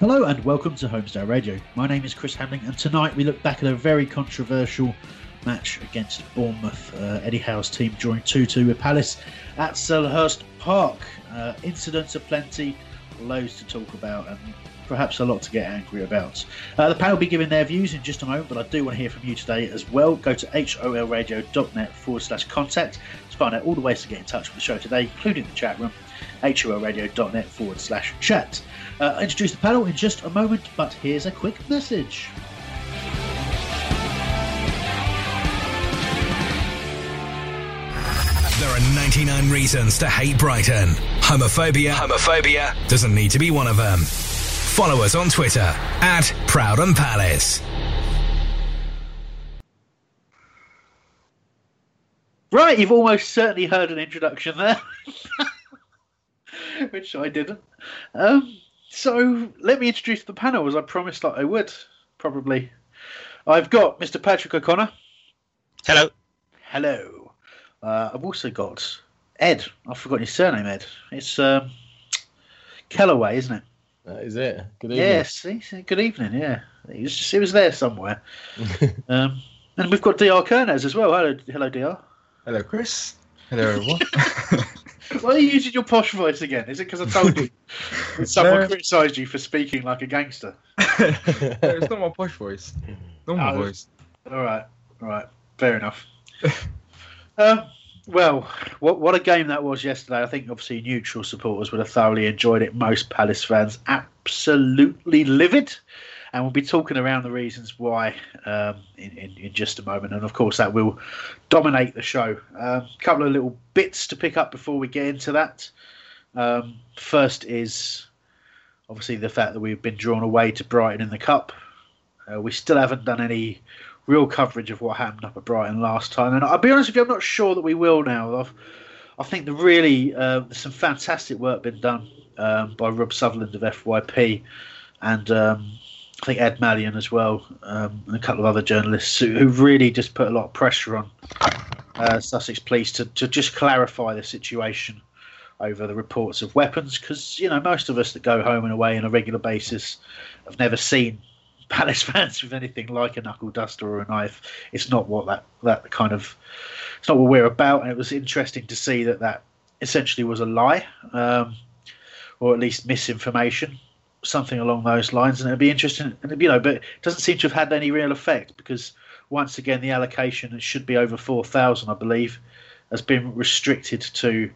Hello and welcome to Homestar Radio. My name is Chris Hambling, and tonight we look back at a very controversial match against Bournemouth. Uh, Eddie Howe's team drawing 2 2 with Palace at Selhurst Park. Uh, incidents aplenty, loads to talk about, and perhaps a lot to get angry about. Uh, the panel will be giving their views in just a moment, but I do want to hear from you today as well. Go to holradio.net forward slash contact to find out all the ways to get in touch with the show today, including the chat room holradio.net forward slash chat. Uh, introduce the panel in just a moment, but here's a quick message. There are 99 reasons to hate Brighton. Homophobia, homophobia doesn't need to be one of them. Follow us on Twitter at Proud and Palace. Right, you've almost certainly heard an introduction there, which I didn't. Um, so let me introduce the panel as I promised that I would, probably. I've got Mr. Patrick O'Connor. Hello. Hello. Uh, I've also got Ed. I've forgotten his surname, Ed. It's um, Kellaway, isn't it? That is it. Good evening. Yes. Yes. Good evening. Yeah, he was, he was there somewhere. um, and we've got Dr. Kernes as well. Hello, hello, Dr. Hello, Chris. Hello, everyone. Why are you using your posh voice again? Is it because I told you someone No. criticised you for speaking like a gangster? it's not my posh voice. Normal Oh. voice. All right, all right, fair enough. um, well, what what a game that was yesterday. I think obviously neutral supporters would have thoroughly enjoyed it. Most Palace fans absolutely livid, and we'll be talking around the reasons why um, in, in in just a moment. And of course, that will dominate the show. A couple of little bits to pick up before we get into that. Um, first is obviously the fact that we've been drawn away to Brighton in the cup. Uh, we still haven't done any real coverage of what happened up at Brighton last time, and I'll be honest with you, I'm not sure that we will now. I've, I think the really uh, some fantastic work been done um, by Rob Sutherland of FYP, and um, I think Ed Malyon as well, um, and a couple of other journalists who, who really just put a lot of pressure on uh, Sussex Police to, to just clarify the situation over the reports of weapons because you know most of us that go home and away on a regular basis have never seen Palace fans with anything like a knuckle duster or a knife. It's not what that that kind of it's not what we're about. And it was interesting to see that that essentially was a lie, um, or at least misinformation, something along those lines. And it'd be interesting, and you know, but it doesn't seem to have had any real effect because once again the allocation it should be over four thousand, I believe, has been restricted to.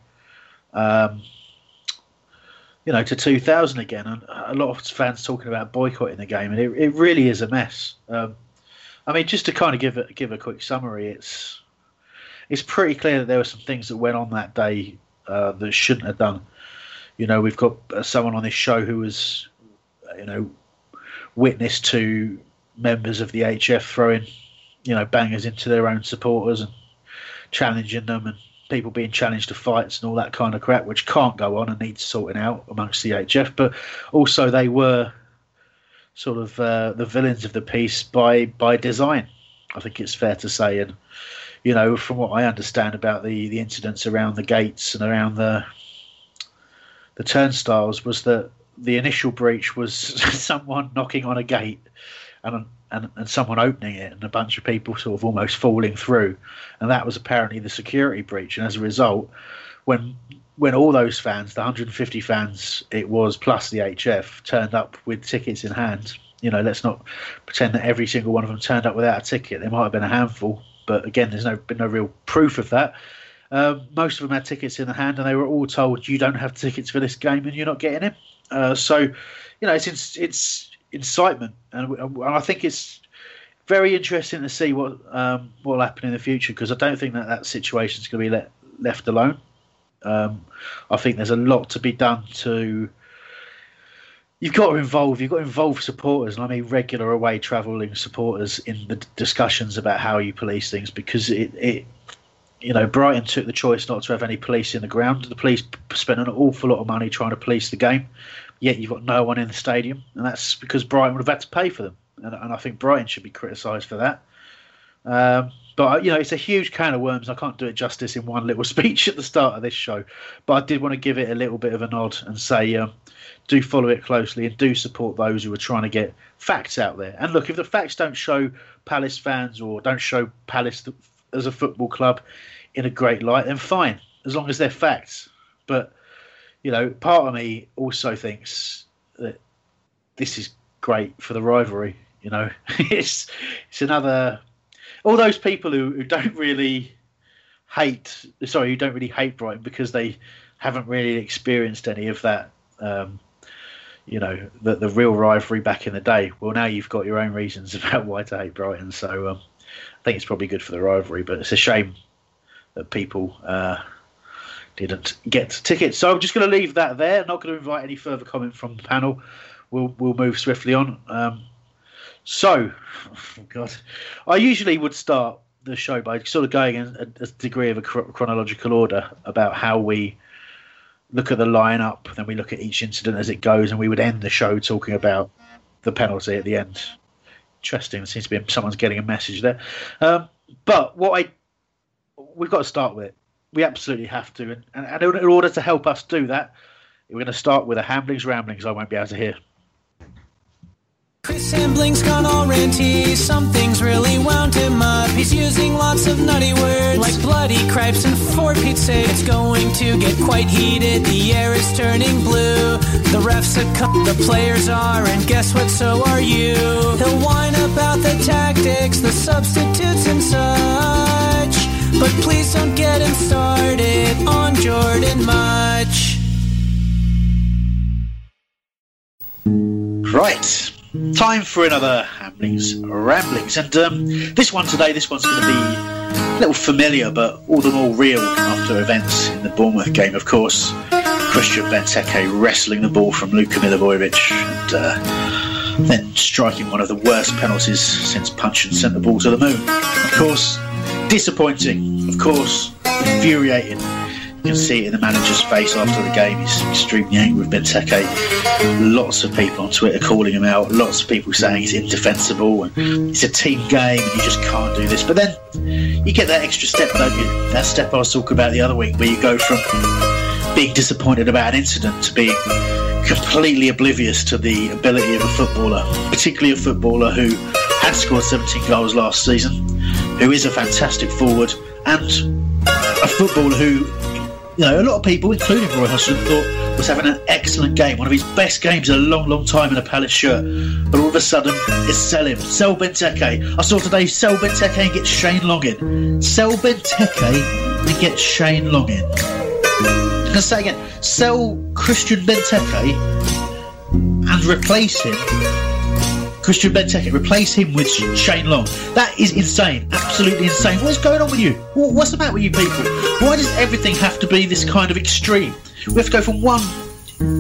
Um, you know, to 2000 again, and a lot of fans talking about boycotting the game, and it, it really is a mess. Um, I mean, just to kind of give a, give a quick summary, it's it's pretty clear that there were some things that went on that day uh, that shouldn't have done. You know, we've got uh, someone on this show who was, you know, witness to members of the HF throwing, you know, bangers into their own supporters and challenging them and people being challenged to fights and all that kind of crap, which can't go on and needs sorting out amongst the HF. But also, they were sort of uh, the villains of the piece by by design. I think it's fair to say, and you know, from what I understand about the the incidents around the gates and around the the turnstiles, was that the initial breach was someone knocking on a gate and, and and someone opening it and a bunch of people sort of almost falling through, and that was apparently the security breach. And as a result, when when all those fans, the 150 fans it was plus the HF, turned up with tickets in hand, you know, let's not pretend that every single one of them turned up without a ticket. There might have been a handful, but again, there's no been no real proof of that. Um, most of them had tickets in the hand, and they were all told, "You don't have tickets for this game, and you're not getting it." Uh, so, you know, it's it's incitement, and, and I think it's very interesting to see what um, what will happen in the future because I don't think that that situation is going to be let, left alone. Um, I think there's a lot to be done to. You've got to involve. You've got to involve supporters, and I mean regular away travelling supporters in the discussions about how you police things because it, it you know, Brighton took the choice not to have any police in the ground. The police spent an awful lot of money trying to police the game, yet you've got no one in the stadium, and that's because Brighton would have had to pay for them. And, and I think Brighton should be criticised for that. Um, but you know, it's a huge can of worms. I can't do it justice in one little speech at the start of this show. But I did want to give it a little bit of a nod and say, um, do follow it closely and do support those who are trying to get facts out there. And look, if the facts don't show Palace fans or don't show Palace as a football club in a great light, then fine, as long as they're facts. But you know, part of me also thinks that this is great for the rivalry. You know, it's it's another. All those people who, who don't really hate, sorry, who don't really hate Brighton because they haven't really experienced any of that. Um, you know, the the real rivalry back in the day. Well, now you've got your own reasons about why to hate Brighton. So um, I think it's probably good for the rivalry, but it's a shame that people uh, didn't get tickets. So I'm just going to leave that there. Not going to invite any further comment from the panel. We'll we'll move swiftly on. Um, so, oh God, I usually would start the show by sort of going in a, a degree of a chronological order about how we look at the lineup, then we look at each incident as it goes, and we would end the show talking about the penalty at the end. Interesting. There seems to be someone's getting a message there. Um, but what I we've got to start with it. We absolutely have to, and, and in order to help us do that, we're going to start with a Hamblings Ramblings. I won't be able to hear. Chris Hambling's gone all ranty, something's really wound him up. He's using lots of nutty words like bloody cripes and for Pete's it's going to get quite heated. The air is turning blue. The refs are cut, the players are, and guess what? So are you. He'll whine about the tactics, the substitutes and such. But please don't get him started on Jordan Mutch. Right. Time for another Hamblings Ramblings. And um, this one today, this one's going to be a little familiar, but all the more real after events in the Bournemouth game, of course. Christian Benteke wrestling the ball from Luka Milivojevic and uh, then striking one of the worst penalties since Punch and sent the ball to the moon. Of course, disappointing. Of course, infuriating. You can see it in the manager's face after the game. He's extremely angry with Benteke. Lots of people on Twitter calling him out. Lots of people saying he's indefensible and it's a team game and you just can't do this. But then you get that extra step, don't you? That step I was talking about the other week, where you go from being disappointed about an incident to being completely oblivious to the ability of a footballer, particularly a footballer who had scored 17 goals last season, who is a fantastic forward, and a footballer who, you know, a lot of people, including Roy Hodgson, thought was having an excellent game, one of his best games in a long, long time in a Palace shirt. But all of a sudden, it's sell him, sell Benteke. I saw today sell Benteke and get Shane Long in. Sell Benteke and get Shane Long in. I'm going to say again, sell Christian Benteke and replace him Christian Benteke, replace him with Shane Long. That is insane, absolutely insane. What is going on with you? What's the matter with you people? Why does everything have to be this kind of extreme? We have to go from one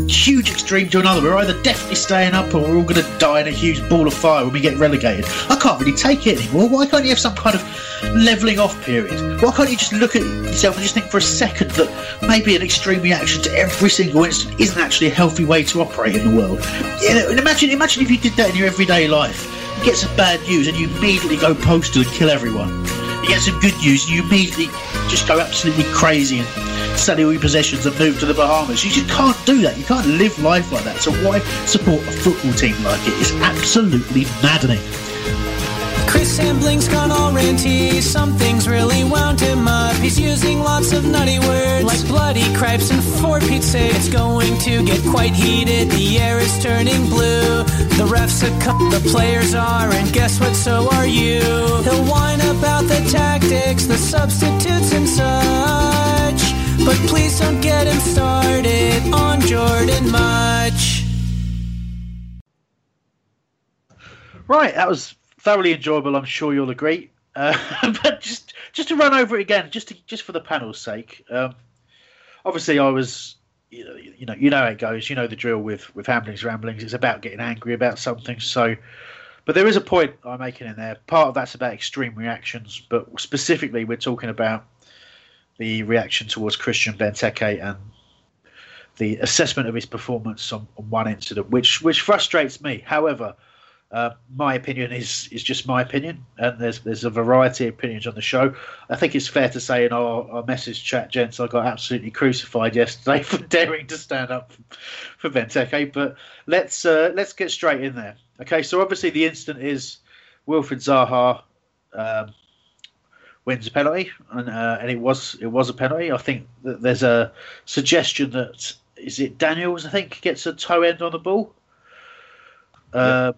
huge extreme to another. We're either definitely staying up or we're all going to die in a huge ball of fire when we get relegated. I can't really take it anymore. Why can't you have some kind of levelling off period? Why can't you just look at yourself and just think for a second that maybe an extreme reaction to every single incident isn't actually a healthy way to operate in the world? You know, and imagine, imagine if you did that in your everyday life. You get some bad news and you immediately go postal and kill everyone. You get some good news and you immediately just go absolutely crazy and sell all your possessions and move to the Bahamas. You just can't do that. You can't live life like that. So why support a football team like it? It's absolutely maddening. Chris Hambling's gone all ranty. Something's really wound him up. He's using lots of nutty words like bloody cripes and for Pete's sake, it's going to get quite heated. The air is turning blue. The refs have come, the players are, and guess what? So are you. He'll whine about the tactics, the substitutes and such. But please don't get him started on Jordan Mutch. Right, that was thoroughly enjoyable. I'm sure you'll agree. Uh, but just just to run over it again, just to, just for the panel's sake. Um, obviously, I was you know, you know you know how it goes. You know the drill with with Hambling's ramblings. It's about getting angry about something. So, but there is a point I'm making in there. Part of that's about extreme reactions, but specifically we're talking about the reaction towards Christian Benteke and the assessment of his performance on, on one incident, which which frustrates me. However, uh, my opinion is is just my opinion, and there's there's a variety of opinions on the show. I think it's fair to say in our, our message chat, gents, I got absolutely crucified yesterday for daring to stand up for Benteke. But let's uh, let's get straight in there. Okay, so obviously the incident is Wilfried Zaha um, wins a penalty, and uh, and it was it was a penalty. I think that there's a suggestion that is it Daniels. I think gets a toe end on the ball. Uh,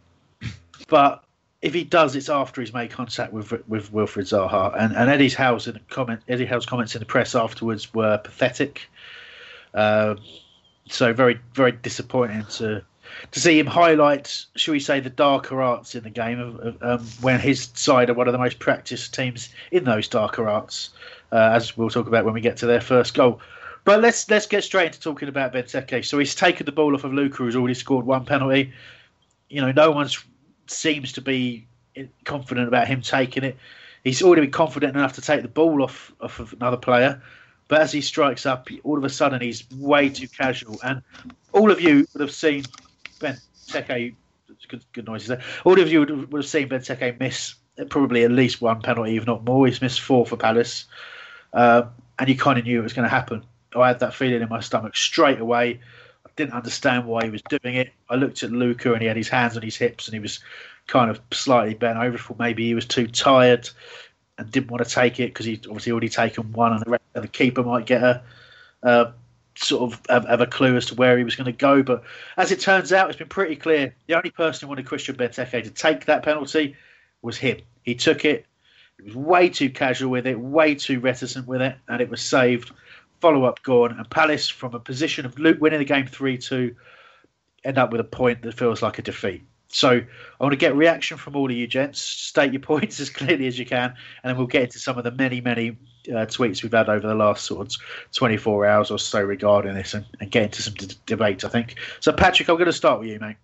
but if he does, it's after he's made contact with with Wilfried Zaha. And, and Eddie Howe's comment, Eddie Howe's comments in the press afterwards were pathetic. Um, so very very disappointing to to see him highlight, shall we say, the darker arts in the game of, um, when his side are one of the most practiced teams in those darker arts, uh, as we'll talk about when we get to their first goal. But let's let's get straight into talking about Benteke. So he's taken the ball off of Luca, who's already scored one penalty. You know, no one's seems to be confident about him taking it. He's already been confident enough to take the ball off, off of another player, but as he strikes up, all of a sudden he's way too casual. And all of you would have seen Ben Teke, good, good noises there. All of you would, would have seen Benteke miss probably at least one penalty, if not more. He's missed four for Palace, um, and you kind of knew it was going to happen. I had that feeling in my stomach straight away didn't understand why he was doing it. I looked at Luca and he had his hands on his hips and he was kind of slightly bent over. For maybe he was too tired and didn't want to take it because he'd obviously already taken one, and the, the keeper might get a uh, sort of have, have, a clue as to where he was going to go. But as it turns out, it's been pretty clear. The only person who wanted Christian Benteke to take that penalty was him. He took it. He was way too casual with it, way too reticent with it, and it was saved follow up gone, and Palace from a position of Luke winning the game 3 2 end up with a point that feels like a defeat. So I want to get reaction from all of you gents. State your points as clearly as you can, and then we'll get into some of the many, many uh, tweets we've had over the last sort of 24 hours or so regarding this, and, and get into some d- debate. I think. So Patrick, I'm going to start with you, mate.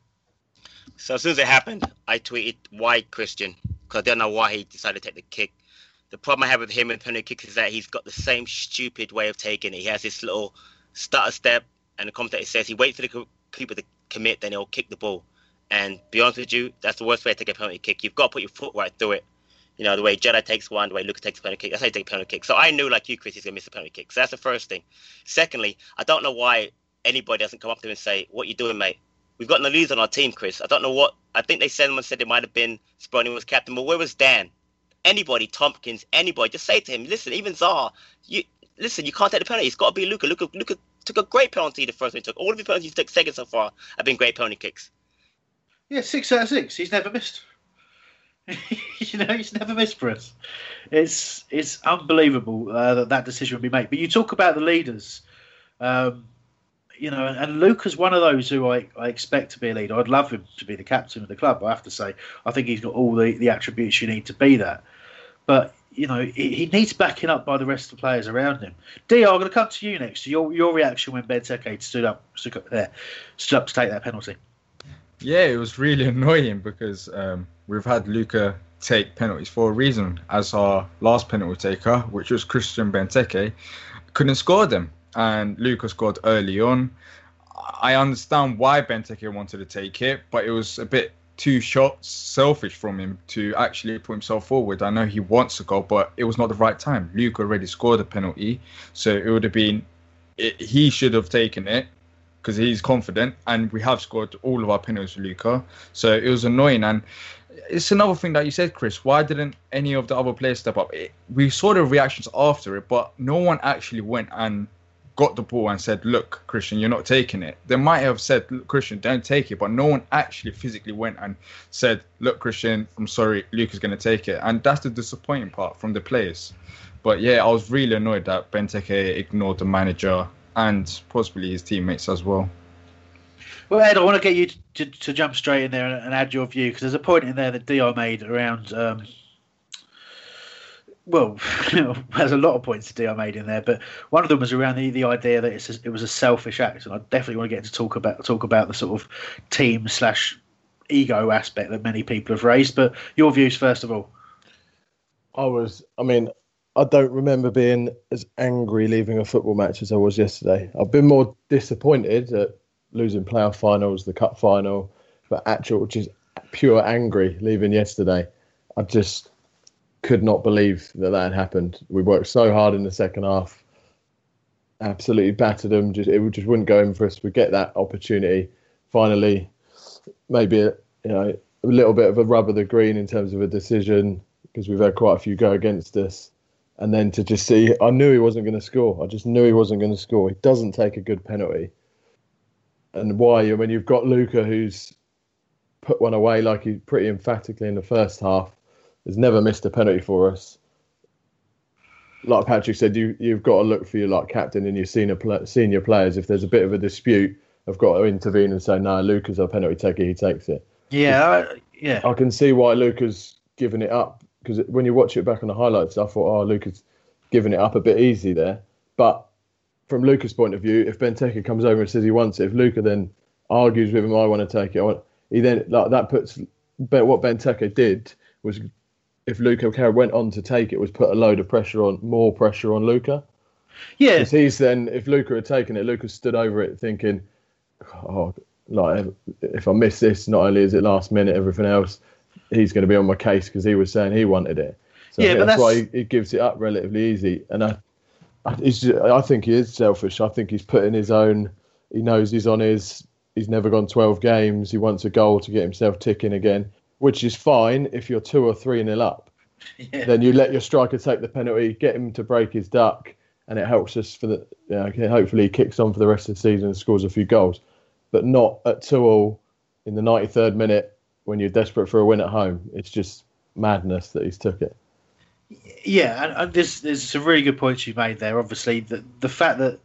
So as soon as it happened, I tweeted why Christian because I don't know why he decided to take the kick the problem I have with him and penalty kicks is that he's got the same stupid way of taking it. He has this little stutter step, and the commentator says he waits for the keeper to commit, then he'll kick the ball. And be honest with you, that's the worst way to take a penalty kick. You've got to put your foot right through it. You know, the way Jedi takes one, the way Luca takes a penalty kick. That's how you take a penalty kick. So I knew, like you, Chris, he's going to miss a penalty kick. So that's the first thing. Secondly, I don't know why anybody doesn't come up to him and say, What you doing, mate? We've got Naliz on our team, Chris. I don't know what. I think they said someone said it might have been Spronny was captain, but where was Dan? Anybody, Tomkins, anybody, just say to him, listen, even Zaha, you listen, you can't take the penalty. It's got to be Luca. Luca, Luca took a great penalty the first one he took. All of the penalties he took second so far have been great penalty kicks. Yeah, six out of six. He's never missed. you know, he's never missed for us. It's it's unbelievable uh, that that decision would be made. But you talk about the leaders. Um, you know, and Luca's one of those who I, I expect to be a leader. I'd love him to be the captain of the club. I have to say, I think he's got all the, the attributes you need to be that. But you know, he, he needs backing up by the rest of the players around him. Dio, I'm going to come to you next. Your your reaction when Benteke stood up, stood up there, stood up to take that penalty. Yeah, it was really annoying because um, we've had Luca take penalties for a reason. As our last penalty taker, which was Christian Benteke, couldn't score them, and Luca scored early on. I understand why Benteke wanted to take it, but it was a bit too short, selfish from him to actually put himself forward. I know he wants to go, but it was not the right time. Luca already scored a penalty, so it would have been it, he should have taken it because he's confident, and we have scored all of our penalties Luca. So it was annoying, and it's another thing that you said, Chris. Why didn't any of the other players step up? It, we saw the reactions after it, but no one actually went and got the ball and said, "Look, Christian, you're not taking it." They might have said, "Christian, don't take it," but no one actually physically went and said, "Look, Christian, I'm sorry, Luke is going to take it," and that's the disappointing part from the players. But yeah, I was really annoyed that Benteke ignored the manager and possibly his teammates as well. Well, Ed, I want to get you to, to, to jump straight in there and, and add your view because there's a point in there that Dio made around. Um, well, there's a lot of points that I made in there, but one of them was around the, the idea that a, it was a selfish act, and I definitely want to get into talk about talk about the sort of team slash ego aspect that many people have raised. But your views first of all. I was, I mean, I don't remember being as angry leaving a football match as I was yesterday. I've been more disappointed at losing playoff finals, the cup final, but actual which is pure angry leaving yesterday. I just could not believe that that had happened. We worked so hard in the second half, absolutely battered them. Just it just wouldn't go in for us. We get that opportunity. Finally, maybe a, you know a little bit of a rub of the green in terms of a decision because we've had quite a few go against us. And then to just see, I knew he wasn't going to score. I just knew he wasn't going to score. He doesn't take a good penalty. And why? I mean, you've got Luca who's put one away like he pretty emphatically in the first half has never missed a penalty for us. Like Patrick said, you you've got to look for your like captain and your senior senior players. If there's a bit of a dispute, I've got to intervene and say, "No, Luca's a penalty taker. He takes it." Yeah, I, yeah. I can see why Luca's given it up because when you watch it back on the highlights, I thought, "Oh, Luca's given it up a bit easy there." But from Luca's point of view, if Benteke comes over and says he wants it, if Luca then argues with him, I want to take it. Want, he then like that puts. But what Benteke did was if Luca O'Cara went on to take it, was put a load of pressure on, more pressure on Luca. Yeah, because he's then if Luca had taken it, Luca stood over it thinking, oh, like if I miss this, not only is it last minute, everything else, he's going to be on my case because he was saying he wanted it. So yeah, that's, that's, why he, he, gives it up relatively easy. And I, I, just, I think he is selfish. I think he's putting his own. He knows he's on his. He's never gone 12 games. He wants a goal to get himself ticking again which is fine if you're two or three nil up. Yeah. Then you let your striker take the penalty, get him to break his duck, and it helps us for the. You know, hopefully, he kicks on for the rest of the season and scores a few goals, but not at two all in the 93rd minute when you're desperate for a win at home. It's just madness that he's took it. Yeah, and, and there's there's some really good points you made there. Obviously, the the fact that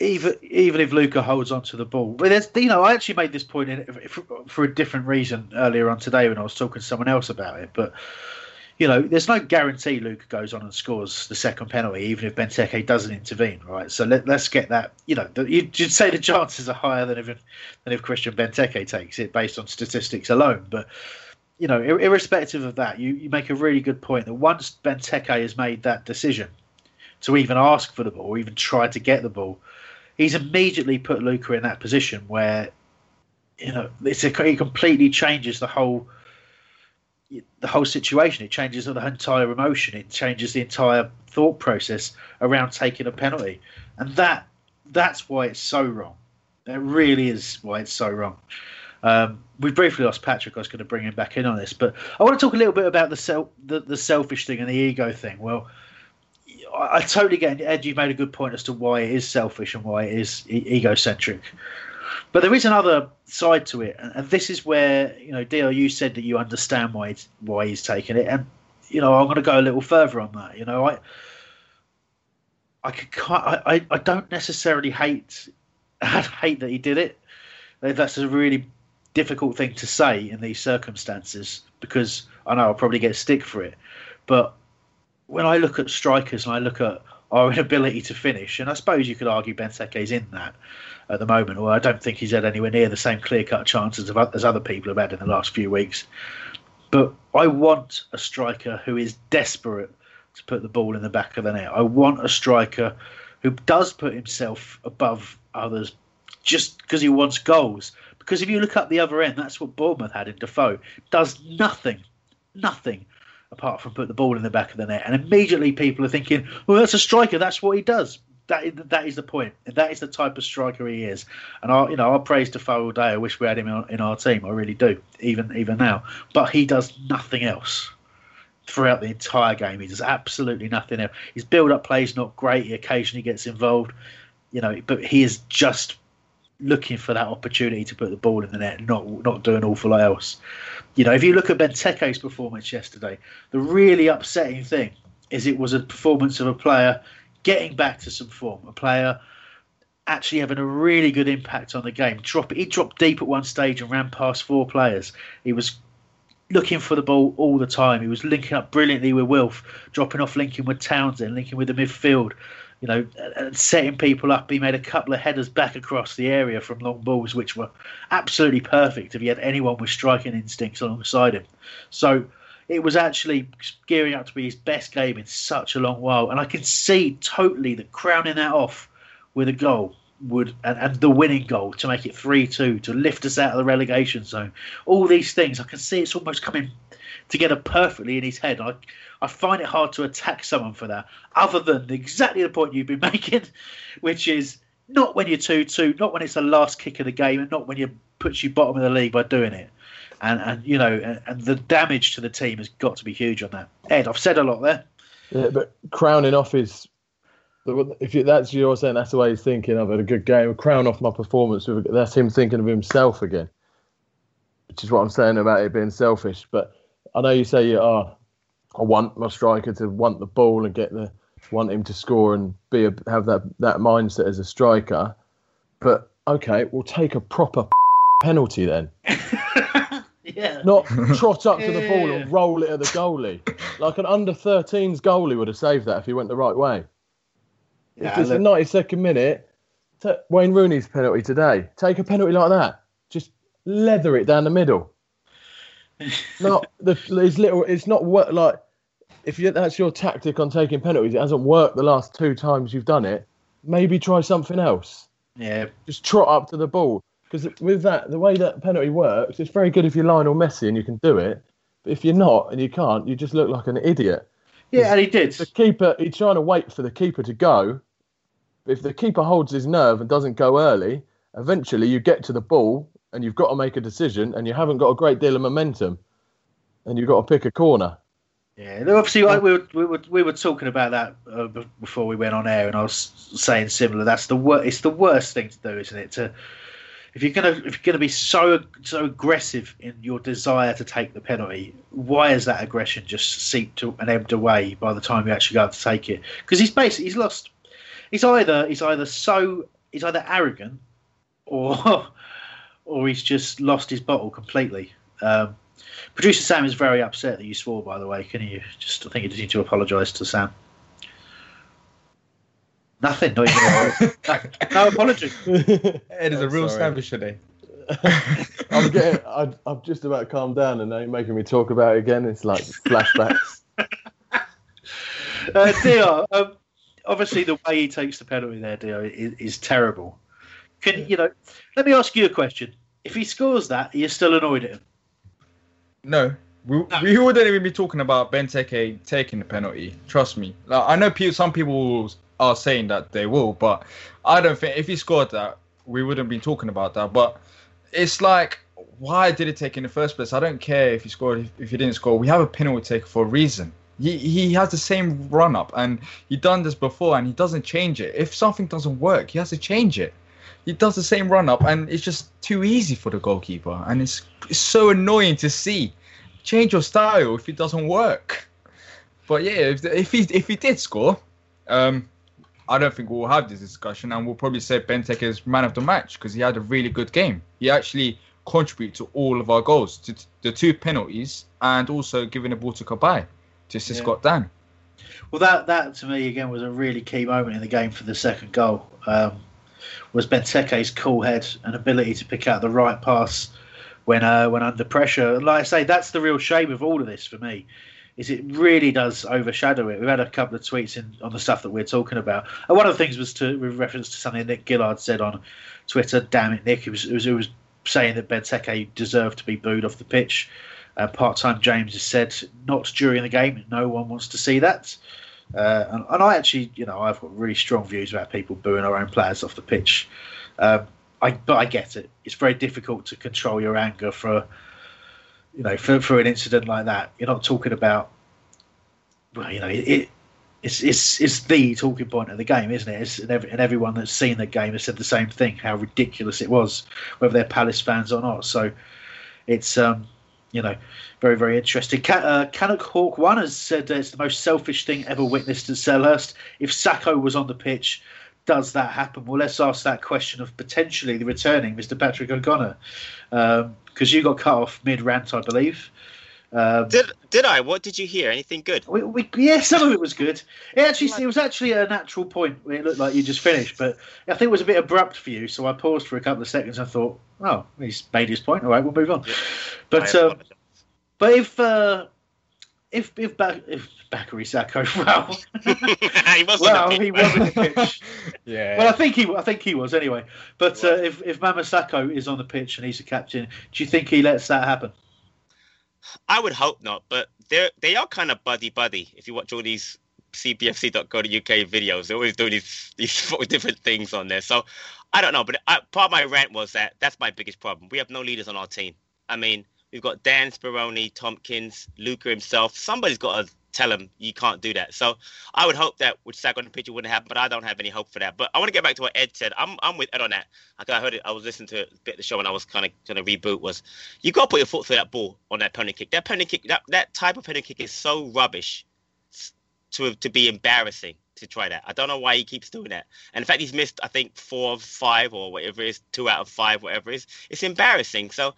even even if Luca holds on to the ball. But there's, you know, I actually made this point in, for, for, a different reason earlier on today when I was talking to someone else about it. But you know, there's no guarantee Luca goes on and scores the second penalty, even if Benteke doesn't intervene, right? So let, us get that. You know, the, you'd say the chances are higher than if than if Christian Benteke takes it based on statistics alone, but. You know, irrespective of that, you, you make a really good point that once Benteke has made that decision to even ask for the ball, or even try to get the ball, he's immediately put Luca in that position where you know it's a, it completely changes the whole the whole situation. It changes the entire emotion. It changes the entire thought process around taking a penalty, and that that's why it's so wrong. That really is why it's so wrong. Um, we briefly lost Patrick. I was going to bring him back in on this, but I want to talk a little bit about the self, the, the selfish thing and the ego thing. Well, I, totally get it. Ed. You made a good point as to why it is selfish and why it is e- egocentric. But there is another side to it, and, this is where you know, Dio, you said that you understand why why he's taking it, and you know, I'm going to go a little further on that. You know, I I could I, I don't necessarily hate I hate that he did it. That's a really difficult thing to say in these circumstances because I know I'll probably get stick for it. But when I look at strikers and I look at our inability to finish, and I suppose you could argue Benteke's in that at the moment, or I don't think he's had anywhere near the same clear cut chances as other people have had in the last few weeks. But I want a striker who is desperate to put the ball in the back of the net. I want a striker who does put himself above others just because he wants goals. Because if you look up the other end, that's what Bournemouth had in Defoe. Does nothing, nothing apart from put the ball in the back of the net. And immediately people are thinking, well, that's a striker. That's what he does. That is, that is the point. That is the type of striker he is. And I, you know, I praise Defoe all day. I wish we had him in our team. I really do, even even now. But he does nothing else throughout the entire game. He does absolutely nothing else. His build-up play is not great. He occasionally gets involved, you know, but he is just looking for that opportunity to put the ball in the net, not not doing awful else. You know, if you look at Benteke's performance yesterday, the really upsetting thing is it was a performance of a player getting back to some form, a player actually having a really good impact on the game. Drop he dropped deep at one stage and ran past four players. He was looking for the ball all the time. He was linking up brilliantly with Wilf, dropping off, linking with Townsend, linking with the midfield. You know, uh, uh, setting people up. He made a couple of headers back across the area from long balls, which were absolutely perfect if he had anyone with striking instincts alongside him. So it was actually gearing up to be his best game in such a long while. And I can see totally that crowning that off with a goal would and, and the winning goal to make it 3-2 to lift us out of the relegation zone all these things i can see it's almost coming together perfectly in his head i i find it hard to attack someone for that other than exactly the point you've been making which is not when you're 2-2 not when it's the last kick of the game and not when you puts you bottom of the league by doing it and and you know, and, and, the damage to the team has got to be huge on that. Ed, I've said a lot there. Yeah, but crowning off is if you, that's you're saying that's the way he's thinking. I've had a good game. Crown off my performance. That's him thinking of himself again, which is what I'm saying about it being selfish. But I know you say, oh, I want my striker to want the ball and get the want him to score and be a, have that that mindset as a striker. But okay, we'll take a proper penalty then. Yeah. Not trot up to the ball and roll it at the goalie. Like an under 13s goalie would have saved that if he went the right way. Yeah, if it's the 92nd minute, Wayne Rooney's penalty today. Take a penalty like that. Just leather it down the middle. Not the it's little. It's not work like if you, that's your tactic on taking penalties. It hasn't worked the last two times you've done it. Maybe try something else. Yeah. Just trot up to the ball. Because with that, the way that penalty works, it's very good if you're Lionel Messi and you can do it. But if you're not and you can't, you just look like an idiot. Yeah, and he did. The keeper, he's trying to wait for the keeper to go. If the keeper holds his nerve and doesn't go early, eventually you get to the ball and you've got to make a decision and you haven't got a great deal of momentum and you've got to pick a corner. Yeah, obviously we were, we were we were talking about that uh, before we went on air, and I was saying similar. That's the worst. It's the worst thing to do, isn't it? To if you're gonna if you're gonna be so so aggressive in your desire to take the penalty, why is that aggression just seeped and ebbed away by the time you actually go to take it? Because he's basically he's lost. He's either he's either so he's either arrogant or or he's just lost his bottle completely. Um, Producer Sam is very upset that you swore. By the way, can you just? I think you just need to apologise to Sam. Nothing. Not even no apology. It is a real savage today. I'm getting. I, I'm just about calmed down, and now you're making me talk about it again. It's like flashbacks. uh, Dio, um, obviously the way he takes the penalty there, Dio, is, is terrible. Can you know? Let me ask you a question. If he scores that, you're still annoyed at him? No, we, no. we wouldn't even be talking about Benteke taking the penalty. Trust me. Like, I know people, some people are saying that they will, but I don't think if he scored that, we wouldn't be talking about that. But it's like, why did he take in the first place? I don't care if he scored, if, if he didn't score. We have a penalty take for a reason. He, he has the same run up and he done this before and he doesn't change it. If something doesn't work, he has to change it. He does the same run up and it's just too easy for the goalkeeper and it's, it's so annoying to see. Change your style if it doesn't work. But yeah, if, if he if he did score, um, I don't think we'll have this discussion, and we'll probably say Benteke is man of the match because he had a really good game. He actually contributed to all of our goals, to the two penalties, and also giving the ball to Cabaye to assist yeah. Scott Dann. Well, that that to me again was a really key moment in the game for the second goal. Um, was Benteke's cool head and ability to pick out the right pass when uh, when under pressure. And like I say, that's the real shame of all of this for me. Is it really does overshadow it? We've had a couple of tweets in, on the stuff that we're talking about. And one of the things was to with reference to something Nick Gillard said on Twitter. Damn it, Nick! It was it was, it was saying that Benteke deserved to be booed off the pitch. Uh, Part-time James has said not during the game. No one wants to see that. Uh, and, and, I actually, you know, I've got really strong views about people booing our own players off the pitch. Um, I, but I get it. It's very difficult to control your anger for, you know, for, for an incident like that. You're not talking about, well, you know, it, it's it's it's the talking point of the game, isn't it? It's, and, every, and everyone that's seen the game has said the same thing: how ridiculous it was, whether they're Palace fans or not. So, it's um, you know, very, very interesting. Can, uh, Canuck Hawk One has said it's the most selfish thing ever witnessed at Selhurst. If Sakho was on the pitch, does that happen? Well, let's ask that question of potentially the returning Mr. Patrick O'Connor, because um, you got cut off mid rant, I believe. Um, did did I? What did you hear? Anything good? We, we, yeah, some of it was good. It actually it was actually a natural point where it looked like you just finished, but I think it was a bit abrupt for you. So I paused for a couple of seconds. and thought, oh, he's made his point. All right, we'll move on. Yeah. But um, but if uh, if if back if Bakary Sako, well, he was well, he was in the pitch. yeah. Well, I think he I think he was anyway. But uh, if if Mama Sakho is on the pitch and he's a captain, do you think he lets that happen? I would hope not, but they're they are kind of buddy buddy. If you watch all these cpfc.co.uk videos, they're always doing these these different things on there. So I don't know, but I, part of my rant was that that's my biggest problem. We have no leaders on our team. I mean, we've got Dann Speroni, Tomkins, Luca himself. Somebody's got to tell him you can't do that. So I would hope that with Sack on the it wouldn't happen, but I don't have any hope for that. But I want to get back to what Ed said. I'm I'm with Ed on that. Like I heard it, I was listening to a bit of the show and I was kind of going to reboot. Was you got to put your foot through that ball on that penalty kick. That penalty kick, that, that type of penalty kick is so rubbish to to be embarrassing to try that. I don't know why he keeps doing that. And in fact, he's missed I think four of five or whatever it is, two out of five, whatever it is. It's embarrassing. So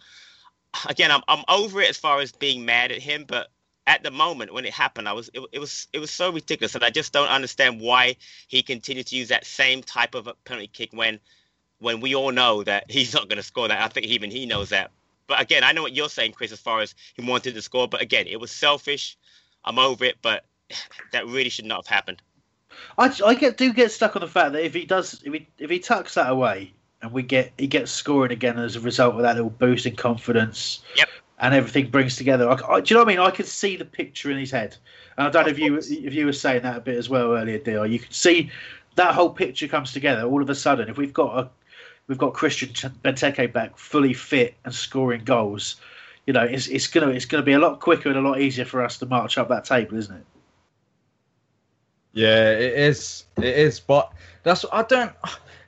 again, I'm I'm over it as far as being mad at him, but at the moment when it happened, I was it, it, was it was so ridiculous, and I just don't understand why he continued to use that same type of penalty kick when when we all know that he's not going to score that. I think even he knows that. But again, I know what you're saying, Chris, as far as he wanted to score. But again, it was selfish. I'm over it, but that really should not have happened. I, I get do get stuck on the fact that if he does if he if he tucks that away and we get he gets scoring again as a result of that little boost in confidence. Yep and everything brings together. I, I, do you know what I mean? I could see the picture in his head, and I don't know if you if you were saying that a bit as well earlier, Dale. You can see that whole picture comes together all of a sudden. If we've got a we've got Christian Benteke back, fully fit and scoring goals, you know, it's it's gonna it's gonna be a lot quicker and a lot easier for us to march up that table, isn't it? Yeah, it is. It is, but that's I don't.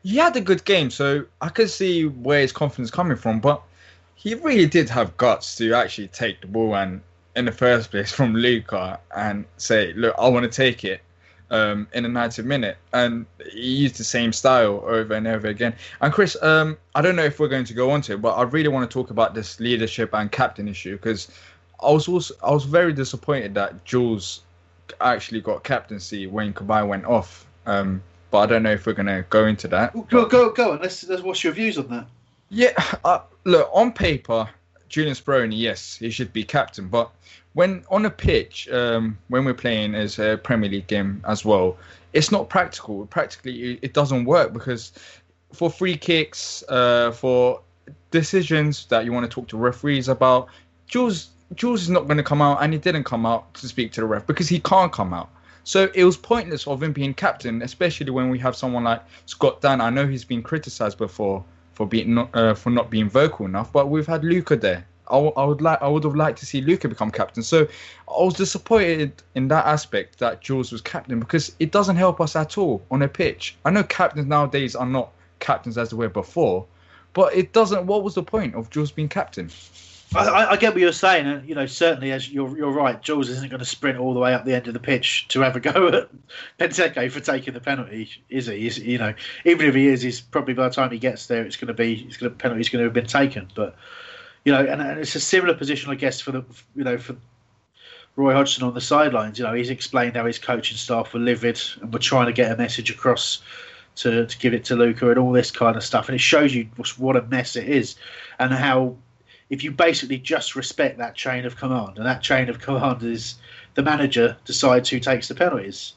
He had a good game, so I could see where his confidence coming from, but he really did have guts to actually take the ball and in the first place from Luca and say, look, I want to take it um, in the 90th minute. And he used the same style over and over again. And Chris, um, I don't know if we're going to go on to it, but I really want to talk about this leadership and captain issue because I was also I was very disappointed that Jules actually got captaincy when Cabaye went off. Um, but I don't know if we're going to go into that. Go, go, go on. Let's, let's what's your views on that? Yeah, uh, look on paper, Julian Speroni, yes, he should be captain. But when on a pitch, um, when we're playing as a Premier League game as well, it's not practical. Practically, it doesn't work because for free kicks, uh, for decisions that you want to talk to referees about, Jules Jules is not going to come out, and he didn't come out to speak to the ref because he can't come out. So it was pointless of him being captain, especially when we have someone like Scott Dann. I know he's been criticised before for being not uh, for not being vocal enough. But we've had Luca there. I, would like I would have liked to see Luca become captain. So I was disappointed in that aspect that Jules was captain because it doesn't help us at all on a pitch. I know captains nowadays are not captains as they were before, but it doesn't. What was the point of Jules being captain? I, I, get what you're saying, and you know certainly as you're you're right. Jules isn't going to sprint all the way up the end of the pitch to have a go at Benteke for taking the penalty, is he? He's, you know, even if he is, he's probably by the time he gets there, it's going to be it's going to penalty's going to have been taken. But you know, and, and it's a similar position, I guess, for the you know for Roy Hodgson on the sidelines. You know, he's explained how his coaching staff were livid and were trying to get a message across to, to give it to Luca and all this kind of stuff. And it shows you what a mess it is and how if you basically just respect that chain of command, and that chain of command is the manager decides who takes the penalties.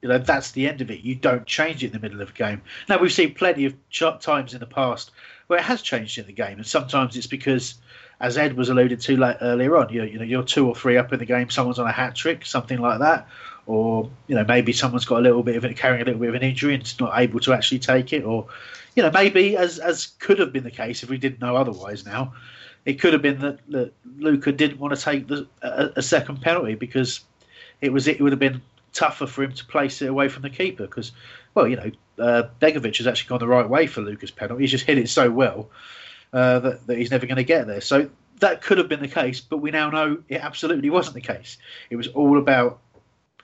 You know, that's the end of it. You don't change it in the middle of a game. Now, we've seen plenty of times in the past where it has changed in the game, and sometimes it's because, as Ed was alluded to like earlier on, you you know, you're two or three up in the game, someone's on a hat trick, something like that, or you know, maybe someone's got a little bit of it, carrying a little bit of an injury and is not able to actually take it, or you know, maybe as as could have been the case if we didn't know otherwise now it could have been that, that Luca didn't want to take the, a, a, second penalty because it was it would have been tougher for him to place it away from the keeper because well you know uh, Begovic has actually gone the right way for Luca's penalty. He's just hit it so well uh, that, that he's never going to get there. So that could have been the case but we now know it absolutely wasn't the case. It was all about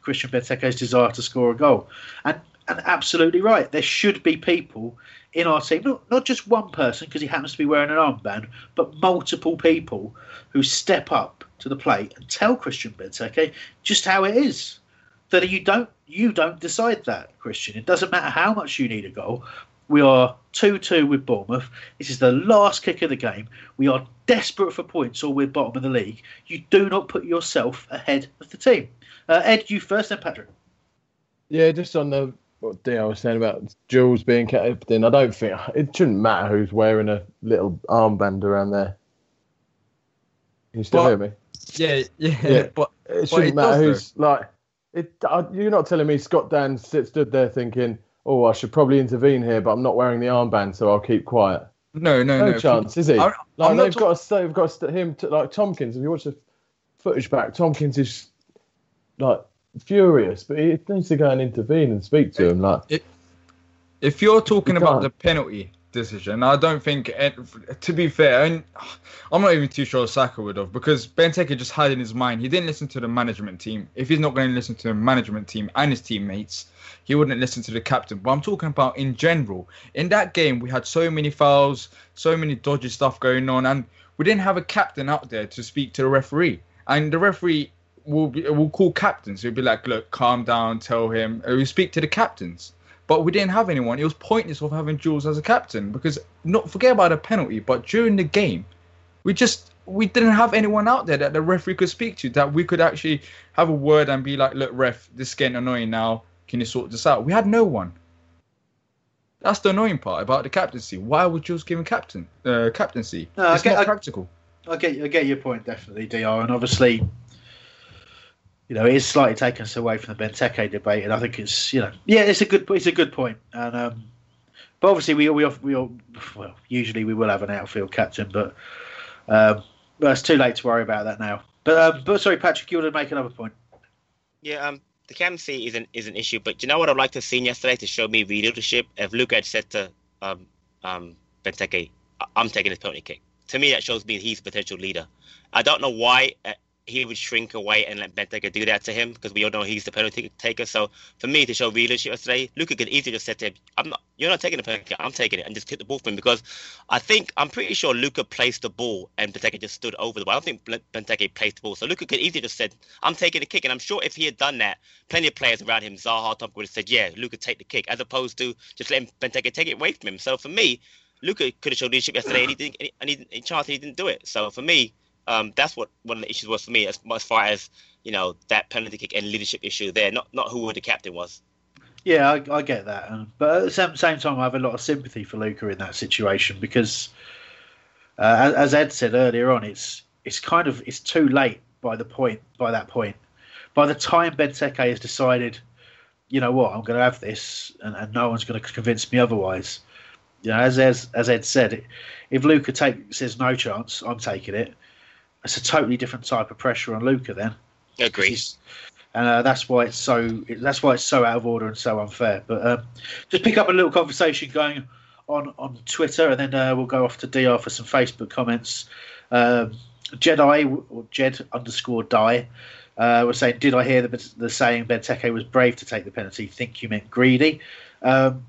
Christian Benteke's desire to score a goal. And and absolutely right there should be people in our team, not, not just one person because he happens to be wearing an armband, but multiple people who step up to the plate and tell Christian Benteke just how it is. That you don't you don't decide that, Christian. It doesn't matter how much you need a goal. We are 2 2 with Bournemouth. This is the last kick of the game. We are desperate for points or we're bottom of the league. You do not put yourself ahead of the team. Uh, Ed, you first, then Patrick. Yeah, just on the what Dio was saying about Jules being kept in. I don't think it shouldn't matter who's wearing a little armband around there. Can you still but, hear me? Yeah, yeah, yeah. But it shouldn't it matter who's though. like. It, I, you're not telling me Scott Dann stood there thinking, "Oh, I should probably intervene here, but I'm not wearing the armband, so I'll keep quiet." No, no, no, no chance, is he? I'm, like they've got to, they've got to, him to, like Tomkins. If you watch the footage back, Tomkins is like furious, but he needs to go and intervene and speak to him. Like, it, if you're talking about the penalty decision, I don't think. Eh, to be fair, and I'm not even too sure Sakho would have because Benteke just had in his mind he didn't listen to the management team. If he's not going to listen to the management team and his teammates, he wouldn't listen to the captain. But I'm talking about in general. In that game, we had so many fouls, so many dodgy stuff going on, and we didn't have a captain out there to speak to the referee. And the referee we'll be, we'll call captains. We'll be like, look, calm down, tell him. We speak to the captains, but we didn't have anyone. It was pointless of having Jules as a captain because not forget about a penalty, but during the game, we just we didn't have anyone out there that the referee could speak to that we could actually have a word and be like, look, ref, this is getting annoying now. Can you sort this out? We had no one. That's the annoying part about the captaincy. Why would Jules give him captain uh, captaincy? No, it's get, not practical. I get I get your point definitely, Dr. And obviously, you know, it is slightly taken us away from the Benteke debate, and I think it's you know, yeah, it's a good it's a good point, and um, but obviously we we we all, well usually we will have an outfield captain, but um, but it's too late to worry about that now. But um, but sorry, Patrick, you want to make another point? Yeah, um, the captaincy is an is an issue, but you know what I'd like to see yesterday to show me leadership. If Luke had said to um um Benteke, I'm taking this penalty kick. To me, that shows me he's a potential leader. I don't know why uh, he would shrink away and let Benteke do that to him because we all know he's the penalty taker. So for me to show leadership yesterday, Luca could easily just say to him, "I'm not. You're not taking the penalty. I'm taking it," and just kick the ball for him because I think I'm pretty sure Luca placed the ball and Benteke just stood over the ball. I don't think Benteke placed the ball, so Luca could easily just said, "I'm taking the kick," and I'm sure if he had done that, plenty of players around him, Zaha, Tom, would have said, "Yeah, Luca take the kick," as opposed to just letting Benteke take it away from him. So for me. Luca could have showed leadership yesterday, and he didn't. And he, chance he didn't do it. So for me, um, that's what one of the issues was for me, as, as far as you know that penalty kick and leadership issue there. Not not who the captain was. Yeah, I, I get that, but at the same, time, I have a lot of sympathy for Luca in that situation because, uh, as Ed said earlier on, it's it's kind of it's too late by the point by that point. By the time Benteke has decided, you know what, I'm going to have this, and, and no one's going to convince me otherwise. You know, as as, as Ed said, if Luca take says no chance, I'm taking it it's a totally different type of pressure on Luca then. Agree. And uh, that's why it's so that's why it's so out of order and so unfair. But um, just pick up a little conversation going on on Twitter, and then uh, we'll go off to Dr for some Facebook comments. Um, Jedi or Jed underscore die uh, was saying, "Did I hear the, the saying Benteke was brave to take the penalty? Think you meant greedy." Um,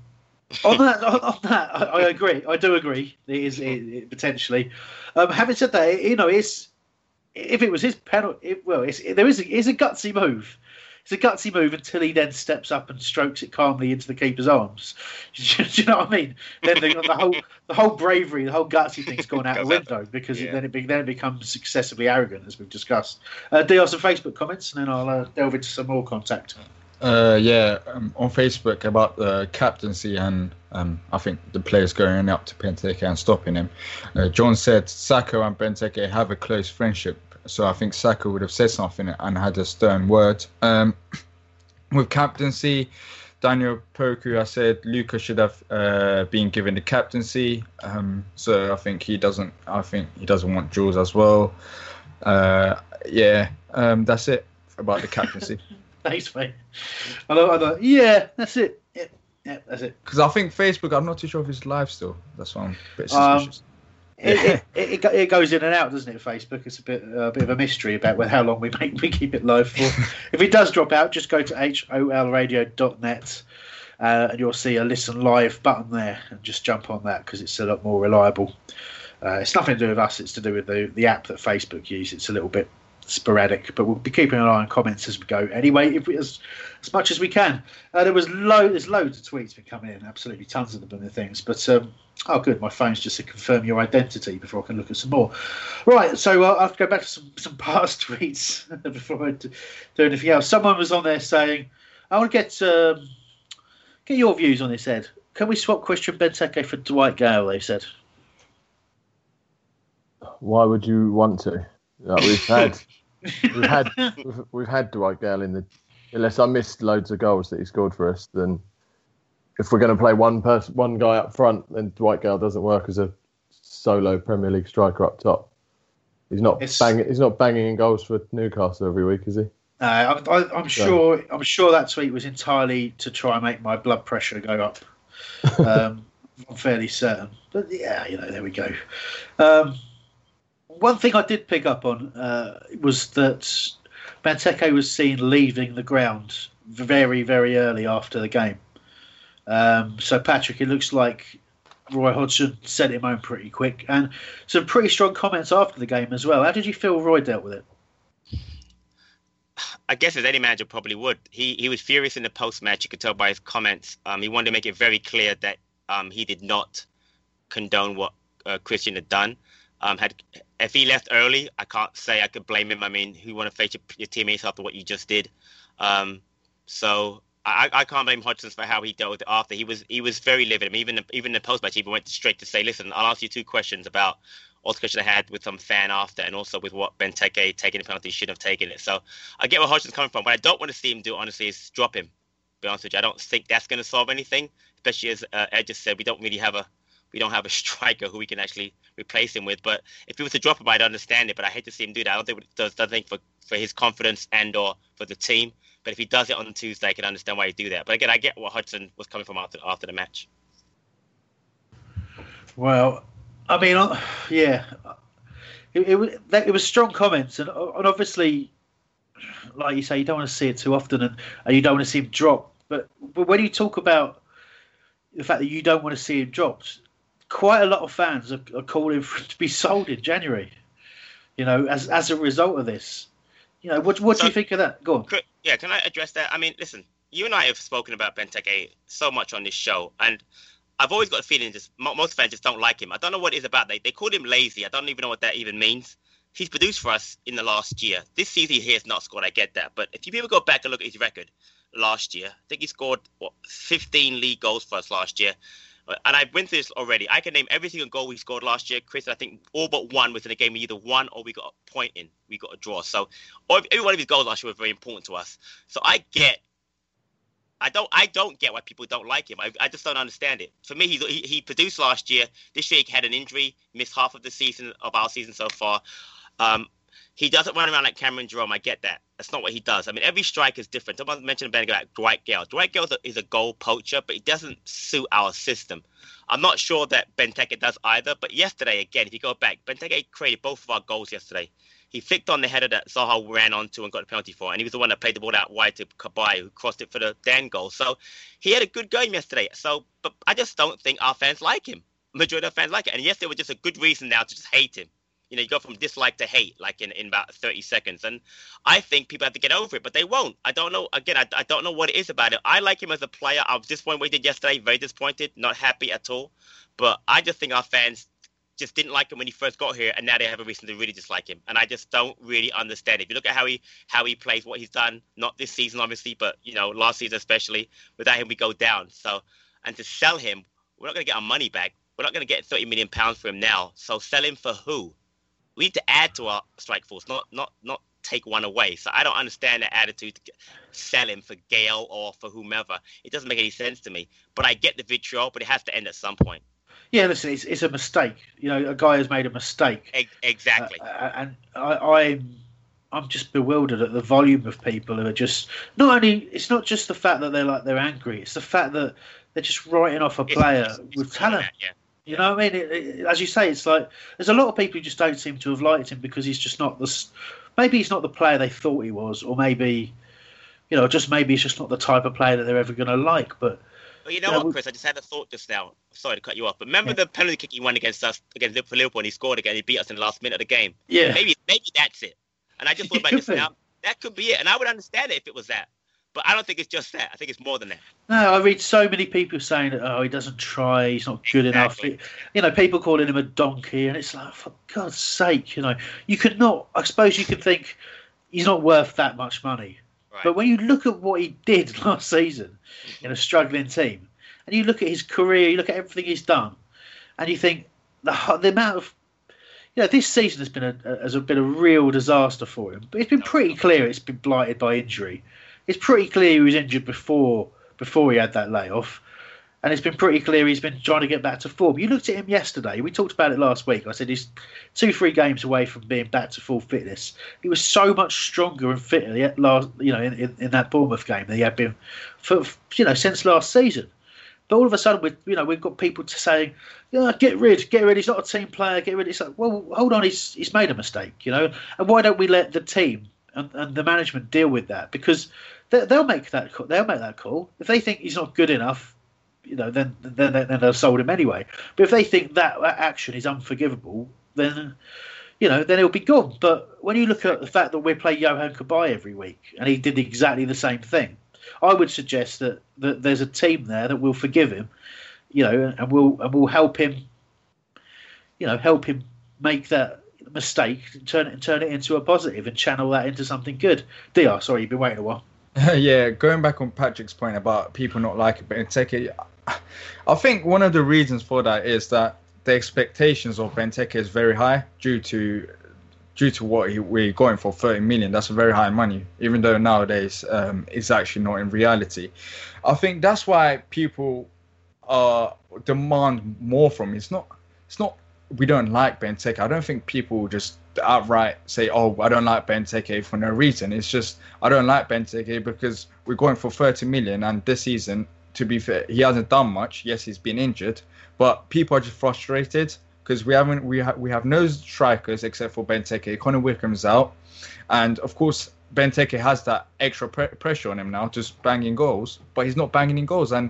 on that, on, on that, I, I, agree. I do agree. It is it, it, potentially. Um, having said that, you know, it's if it was his penalty, it, well, it's, there is a, it's a gutsy move. It's a gutsy move until he then steps up and strokes it calmly into the keeper's arms. Do you know what I mean? Then the, the whole the whole bravery, the whole gutsy thing's gone out the window because Yeah. then it be, then it becomes excessively arrogant, as we've discussed. Uh, Dios some Facebook comments, and then I'll uh, delve into some more contact. Uh, yeah, um, on Facebook about the captaincy and um, I think the players going up to Benteke and stopping him. Uh, John said Sakho and Benteke have a close friendship, so I think Sakho would have said something and had a stern word. Um, with captaincy, Daniel Poku, I said Luca should have uh, been given the captaincy. Um, so I think he doesn't. I think he doesn't want Jules as well. Uh, yeah, um, that's it about the captaincy. Thanks, mate. I know, I know. Yeah, that's it. Yeah, yeah that's it. Because I think Facebook, I'm not too sure if it's live still. That's why I'm a bit Um, suspicious. It, it, it, it, it goes in and out, doesn't it? Facebook. It's a bit a bit of a mystery about how long we make we keep it live for. if it does drop out, just go to holradio.net uh, and you'll see a listen live button there, and just jump on that because it's a lot more reliable. Uh, it's nothing to do with us; it's to do with the the app that Facebook use. It's a little bit sporadic, but we'll be keeping an eye on comments as we go. Anyway, if we, as as much as we can. Uh, there was lo- there's loads of tweets been coming in, absolutely tons of them and things. But um, oh, good, my phone's just to confirm your identity before I can look at some more. Right, so uh, I have to go back to some some past tweets before I do, do anything else. Someone was on there saying, "I want to get um, get your views on this, Ed. Can we swap Christian Benteke for Dwight Gayle?" They said. Why would you want to? Like, we've had, we've had, we've, we've had Dwight Gayle in the. Unless I missed loads of goals that he scored for us, then if we're going to play one person, one guy up front, then Dwight Gayle doesn't work as a solo Premier League striker up top. He's not It's- banging. He's not banging in goals for Newcastle every week, is he? I'm, I, I'm sure. I'm sure that tweet was entirely to try and make my blood pressure go up. Um, I'm fairly certain. But yeah, you know, there we go. Um, one thing I did pick up on uh, was that Benteke was seen leaving the ground very, very early after the game. Um, so Patrick, it looks like Roy Hodgson sent him home pretty quick, and some pretty strong comments after the game as well. How did you feel Roy dealt with it? I guess as any manager probably would. He he was furious in the post match. You could tell by his comments. Um, he wanted to make it very clear that um, he did not condone what uh, Christian had done. Um, had if he left early, I can't say I could blame him. I mean, who want to face your, your teammates after what you just did? Um, so I, I can't blame Hodgson for how he dealt with it after. He was he was very livid. I mean, even even the post match, he even went straight to say, "Listen, I'll ask you two questions about altercation I had with some fan after, and also with what Benteke taking the penalty shouldn't have taken it." So I get where Hodgson's coming from. What I don't want to see him do, honestly, is drop him. Be honest with you, I don't think that's going to solve anything. Especially as uh, Ed just said, we don't really have a we don't have a striker who we can actually replace him with. But if he was to drop him, I'd understand it. But I hate to see him do that. I don't think it does nothing for for his confidence and or for the team. But if he does it on Tuesday, I can understand why he'd do that. But again, I get what Hodgson was coming from after after the match. Well, I mean, yeah, it, it, was- it was strong comments, and, uh, and obviously, like you say, you don't want to see it too often, and, and you don't want to see him drop. But, but when you talk about the fact that you don't want to see him dropped, quite a lot of fans are, are calling for to be sold in January. You know, as as a result of this, you know, what what do you think of that? Go on. Cri- Yeah, can I address that? I mean, listen, you and I have spoken about Benteke so much on this show, and I've always got a feeling just most fans just don't like him. I don't know what it is about. They they called him lazy. I don't even know what that even means. He's produced for us in the last year. This season he has not scored. I get that, but if you people go back and look at his record last year, I think he scored what 15 league goals for us last year. And I went through this already. I can name every single goal we scored last year, Chris. I think all but one was in a game we either won or we got a point in. We got a draw. So every one of his goals last year was very important to us. So I get I don't I don't get why people don't like him. I, I just don't understand it. For me, he, he he produced last year. This year he had an injury, missed half of the season of our season so far. Um, he doesn't run around like Cameron Jerome. I get that. That's not what he does. I mean, every strike is different. Someone mentioned a minute ago like Dwight Gayle. Dwight Gayle is a, goal poacher, but he doesn't suit our system. I'm not sure that Benteke does either. But yesterday, again, if you go back, Benteke created both of our goals yesterday. He flicked on the header that Zaha ran onto and got the penalty for, and he was the one that played the ball out wide to Cabaye, who crossed it for the Dann goal. So he had a good game yesterday. So, but I just don't think our fans like him. Majority of fans like it, and yes, there was just a good reason now to just hate him. You know, you go from dislike to hate like in, in about 30 seconds. And I think people have to get over it, but they won't. I don't know. Again, I, I don't know what it is about it. I like him as a player. I was disappointed what he did yesterday. Very disappointed. Not happy at all. But I just think our fans just didn't like him when he first got here, and now they have a reason to really dislike him. And I just don't really understand. If you look at how he how he plays, what he's done, not this season obviously, but you know last season especially, without him we go down. So, and to sell him, we're not going to get our money back. We're not going to get 30 million pounds for him now. So sell him for who? We need to add to our strike force, not not not take one away. So I don't understand the attitude to sell him for Gayle or for whomever. It doesn't make any sense to me. But I get the vitriol, but it has to end at some point. Yeah, listen, it's, it's a mistake. You know, a guy has made a mistake. Exactly. Uh, and I, I'm I'm just bewildered at the volume of people who are just not only. It's not just the fact that they're like they're angry. It's the fact that they're just writing off a player It's- with talent. Yeah. You know what I mean? It, it, as you say, it's like there's a lot of people who just don't seem to have liked him because he's just not the. Maybe he's not the player they thought he was, or maybe, you know, just maybe he's just not the type of player that they're ever going to like. But But you know Yeah, what, Chris? I just had a thought just now. Sorry to cut you off, but remember the penalty kick he won against us against Liverpool, Liverpool, and he scored again. He beat us in the last minute of the game. Yeah. Maybe maybe that's it. And I just thought about this now. That could be it, and I would understand it if it was that. But I don't think it's just that. I think it's more than that. No, I read so many people saying that oh he doesn't try, he's not good Exactly. enough. You know, people calling him a donkey, and it's like for God's sake, you know, you could not. I suppose you could think he's not worth that much money, Right. but when you look at what he did last season in a struggling team, and you look at his career, you look at everything he's done, and you think the the amount of you know, this season has been a has been a real disaster for him. But it's been pretty clear it's been blighted by injury. It's pretty clear he was injured before before he had that layoff, and it's been pretty clear he's been trying to get back to form. You looked at him yesterday. We talked about it last week. I said he's two three games away from being back to full fitness. He was so much stronger and fitter yet last you know in, in, in that Bournemouth game than he had been for you know since last season. But all of a sudden, we you know we've got people to saying, "Yeah, get rid, get rid. He's not a team player. Get rid." It's like, well, hold on, he's he's made a mistake, you know. And why don't we let the team and, and the management deal with that? Because they, they'll make that. They'll make that call if they think he's not good enough. You know, then then then they'll sold him anyway. But if they think that, that action is unforgivable, then you know, then he'll be gone. But when you look at the fact that we play Yohan Cabaye every week, and he did exactly the same thing, I would suggest that, that there's a team there that will forgive him, you know, and will and will help him, you know, help him make that mistake, turn it and turn it into a positive, and channel that into something good. Dr, sorry, you've been waiting a while. yeah, going back on Patrick's point about people not liking Benteke, I think one of the reasons for that is that the expectations of Benteke is very high due to due to what he, we're going for 30 million. That's a very high money, even though nowadays um, it's actually not in reality. I think that's why people uh, demand more from him. It's not it's not we don't like Benteke. I don't think people just outright say, "Oh, I don't like Benteke" for no reason. It's just I don't like Benteke because we're going for 30 million, and this season, to be fair, he hasn't done much. Yes, he's been injured, but people are just frustrated because we haven't we have we have no strikers except for Benteke. Connor Wickham's out, and of course. Benteke has that extra pre- pressure on him now, just banging goals, but he's not banging in goals, and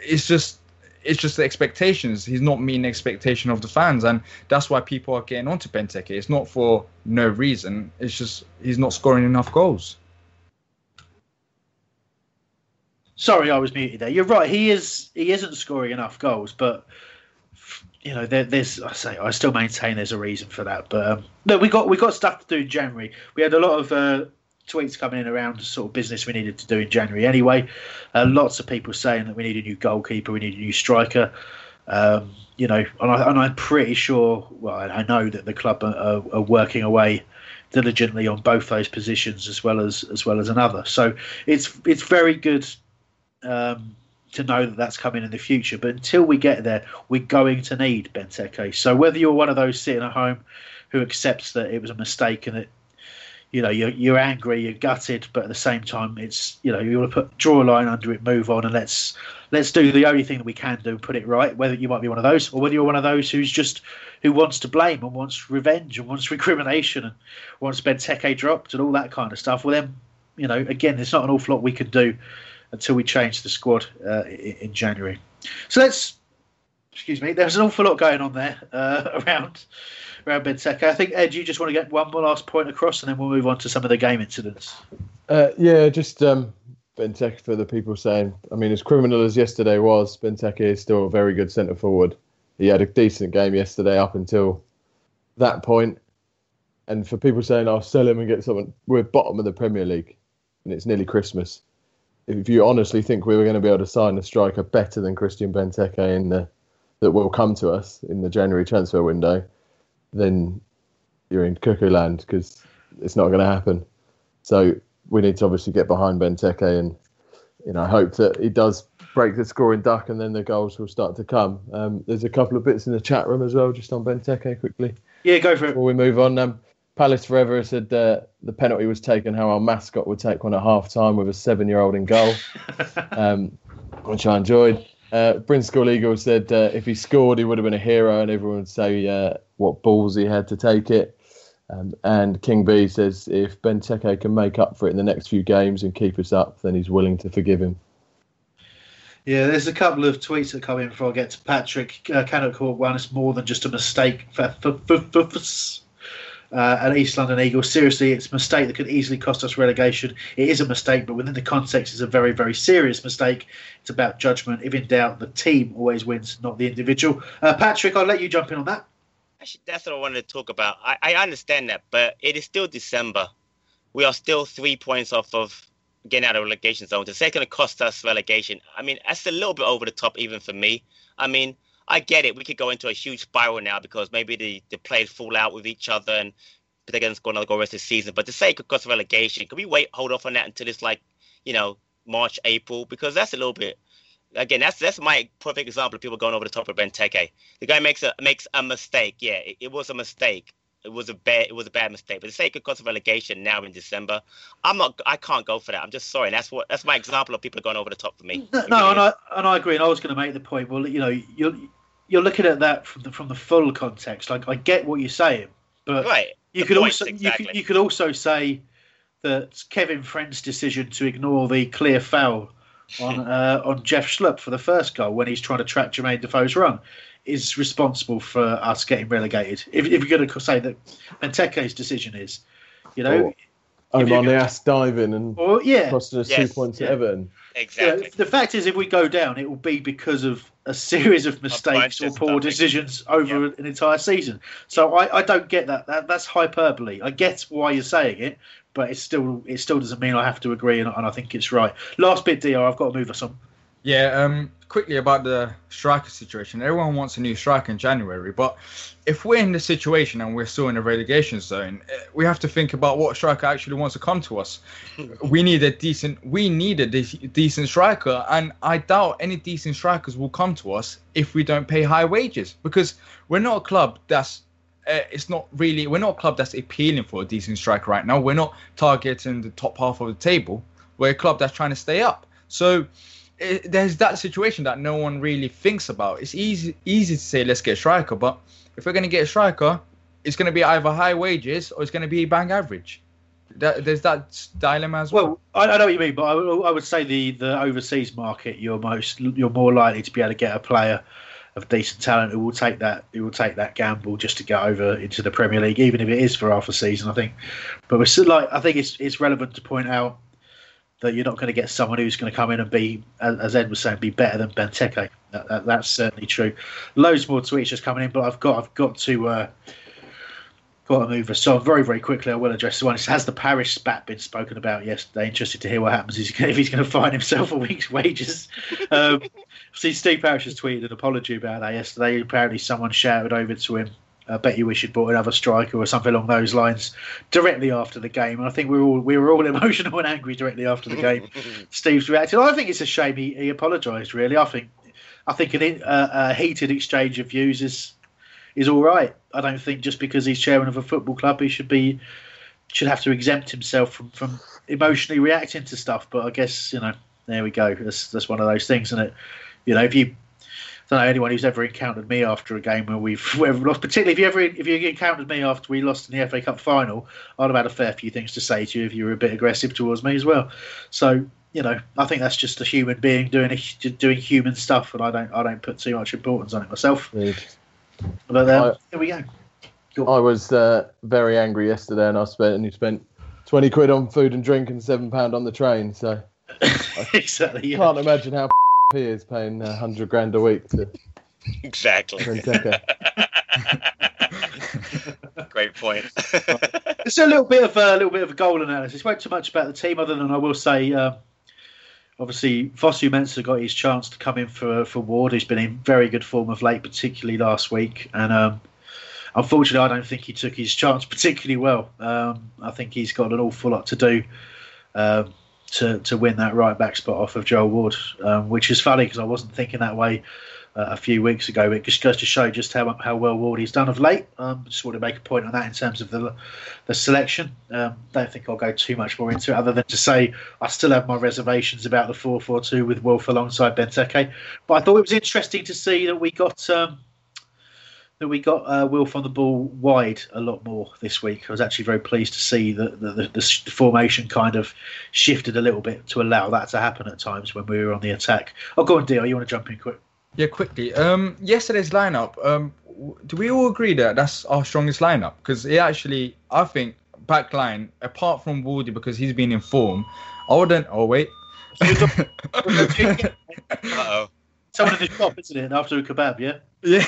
it's just it's just the expectations. He's not meeting the expectation of the fans, and that's why people are getting onto Benteke. It's not for no reason. It's just he's not scoring enough goals. Sorry, I was muted there. You're right. He is he isn't scoring enough goals, but you know there, there's I say I still maintain there's a reason for that. But um, no, we got we got stuff to do in January. We had a lot of uh, tweets coming in around the sort of business we needed to do in January. Anyway, uh, lots of people saying that we need a new goalkeeper, we need a new striker. Um, you know, and, I, I'm pretty sure. Well, I know that the club are, are, are working away diligently on both those positions as well as as well as another. So it's it's very good um, to know that that's coming in the future. But until we get there, we're going to need Benteke. So whether you're one of those sitting at home who accepts that it was a mistake and that you know you're, you're angry, you're gutted, but at the same time, it's you know you want to put draw a line under it, move on, and let's let's do the only thing that we can do, put it right. Whether you might be one of those, or whether you're one of those who's just who wants to blame and wants revenge and wants recrimination and wants Benteke dropped and all that kind of stuff. Well, then you know again, there's not an awful lot we can do until we change the squad uh, in, January. So let's excuse me, there's an awful lot going on there uh, around around Benteke. I think Ed, you just want to get one more last point across, and then we'll move on to some of the game incidents. Uh, yeah, just um, Benteke for the people saying. I mean, as criminal as yesterday was, Benteke is still a very good centre forward. He had a decent game yesterday up until that point. And for people saying, "I'll sell him and get someone," we're bottom of the Premier League, and it's nearly Christmas. If you honestly think we were going to be able to sign a striker better than Christian Benteke in the that will come to us in the January transfer window, then you're in cuckoo land because it's not going to happen. So we need to obviously get behind Benteke and you know hope that he does break the scoring duck and then the goals will start to come. Um, there's a couple of bits in the chat room as well, just on Benteke quickly. Yeah, go for it. Before we move on, um, Palace Forever said uh, the penalty was taken how our mascot would take one at half time with a seven year old in goal, um, which I enjoyed. Uh, Bryn Eagle said uh, if he scored, he would have been a hero, and everyone would say uh, what balls he had to take it. Um, and King B says if Benteke can make up for it in the next few games and keep us up, then he's willing to forgive him. Yeah, there's a couple of tweets that come in before I get to Patrick. Uh, cannot call one. It's more than just a mistake. For, for, for, for, uh, an East London Eagle. Seriously, it's a mistake that could easily cost us relegation. It is a mistake, but within the context, it's a very, very serious mistake. It's about judgment. If in doubt, the team always wins, not the individual. Uh, Patrick, I'll let you jump in on that. Actually, that's what I wanted to talk about. I, I understand that, but it is still December. We are still three points off of getting out of relegation zone. It's going to cost us relegation, I mean, that's a little bit over the top even for me. I mean, I get it. We could go into a huge spiral now because maybe the, the players fall out with each other and they're going to score another goal rest of the season. But to say it could cause relegation, can we wait, hold off on that until it's like, you know, March, April? Because that's a little bit. Again, that's that's my perfect example of people going over the top of Benteke. The guy makes a makes a mistake. Yeah, it, it was a mistake. It was a bad it was a bad mistake. But to say it could cause relegation now in December, I'm not. I can't go for that. I'm just sorry. And that's what that's my example of people going over the top for me. No, no and I and I agree. And I was going to make the point. Well, you know, you're you're looking at that from the from the full context. Like I get what you're saying, but right. You could also exactly. you could, you could also say that Kevin Friend's decision to ignore the clear foul on uh, on Jeff Schlupp for the first goal when he's trying to track Jermaine Defoe's run is responsible for us getting relegated. If, if you're going to say that Benteke's decision is, you know, oh, I'm on the ass diving and or, yeah, costing us yes, two points yeah. at Everton. Exactly. Yeah, the fact is, if we go down, it will be because of a series of mistakes or poor decisions over an entire season. So I, I don't get that. that. That's hyperbole. I get why you're saying it, but it still it still doesn't mean I have to agree, and, and I think it's right. Last bit, Dr. I've got to move us on. Yeah, um, quickly about the striker situation. Everyone wants a new striker in January, but if we're in the situation and we're still in the relegation zone, eh, we have to think about what striker actually wants to come to us. we need a decent, we need a de- decent striker, and I doubt any decent strikers will come to us if we don't pay high wages because we're not a club that's. Uh, it's not really. We're not a club that's appealing for a decent striker right now. We're not targeting the top half of the table. We're a club that's trying to stay up. So it, there's that situation that no one really thinks about. It's easy easy to say let's get a striker, but if we're going to get a striker, it's going to be either high wages or it's going to be bang average. That, there's that dilemma as well. Well, I, I know what you mean, but I, I, would say the, the overseas market, you're most you're more likely to be able to get a player of decent talent who will take that who will take that gamble just to get over into the Premier League, even if it is for half a season. I think, but we're still like I think it's it's relevant to point out that you're not going to get someone who's going to come in and be, as Ed was saying, be better than Benteke. That, that, that's certainly true. Loads more tweets just coming in, but I've got I've got to uh, got to move us. So very very quickly, I will address the one. Has the parish spat been spoken about yesterday? Interested to hear what happens if he's going to find himself a week's wages. Um, see, Steve Parish has tweeted an apology about that yesterday. Apparently, someone shouted over to him I bet you we should bought another striker or something along those lines directly after the game. And I think we were all we were all emotional and angry directly after the game. Steve's reacted. I think it's a shame he, he apologised. Really, I think I think an, uh, a heated exchange of views is is all right. I don't think just because he's chairman of a football club he should be should have to exempt himself from, from emotionally reacting to stuff. But I guess you know there we go. That's that's one of those things, isn't it? You know, if you don't know anyone who's ever encountered me after a game where we've, where we've lost. Particularly if you ever if you encountered me after we lost in the FA Cup final, I'd have had a fair few things to say to you if you were a bit aggressive towards me as well. So you know, I think that's just a human being doing a, doing human stuff, and I don't I don't put too much importance on it myself. But um, here we go. I was uh, very angry yesterday, and I spent and you spent twenty quid on food and drink and seven pound on the train. So exactly. Yeah. can't imagine how is paying a hundred grand a week to Exactly. Great point. It's a little bit of a little bit of a goal analysis. Won't too much about the team, other than I will say, um, obviously, Fosu Mensah got his chance to come in for for Ward. He's been in very good form of late, particularly last week, and um, unfortunately, I don't think he took his chance particularly well. Um, I think he's got an awful lot to do. Um, to, to win that right back spot off of Joel Ward, um, which is funny because I wasn't thinking that way uh, a few weeks ago. It just goes to show just how how well Wardy's done of late. Um, just want to make a point on that in terms of the the selection. Um, don't think I'll go too much more into it, other than to say I still have my reservations about the four four two with Wilf alongside Benteke. But I thought it was interesting to see that we got. Um, that we got uh, Wilf on the ball wide a lot more this week. I was actually very pleased to see that the, the, the formation kind of shifted a little bit to allow that to happen at times when we were on the attack. Oh, go on, Dio. You want to jump in quick? Yeah, quickly. Um, yesterday's lineup. Um, do we all agree that that's our strongest lineup? Because it actually, I think, back line apart from Wardy because he's been in form. I wouldn't. Oh wait. Uh-oh. Someone in the shop, isn't it? After a kebab, yeah. Yeah.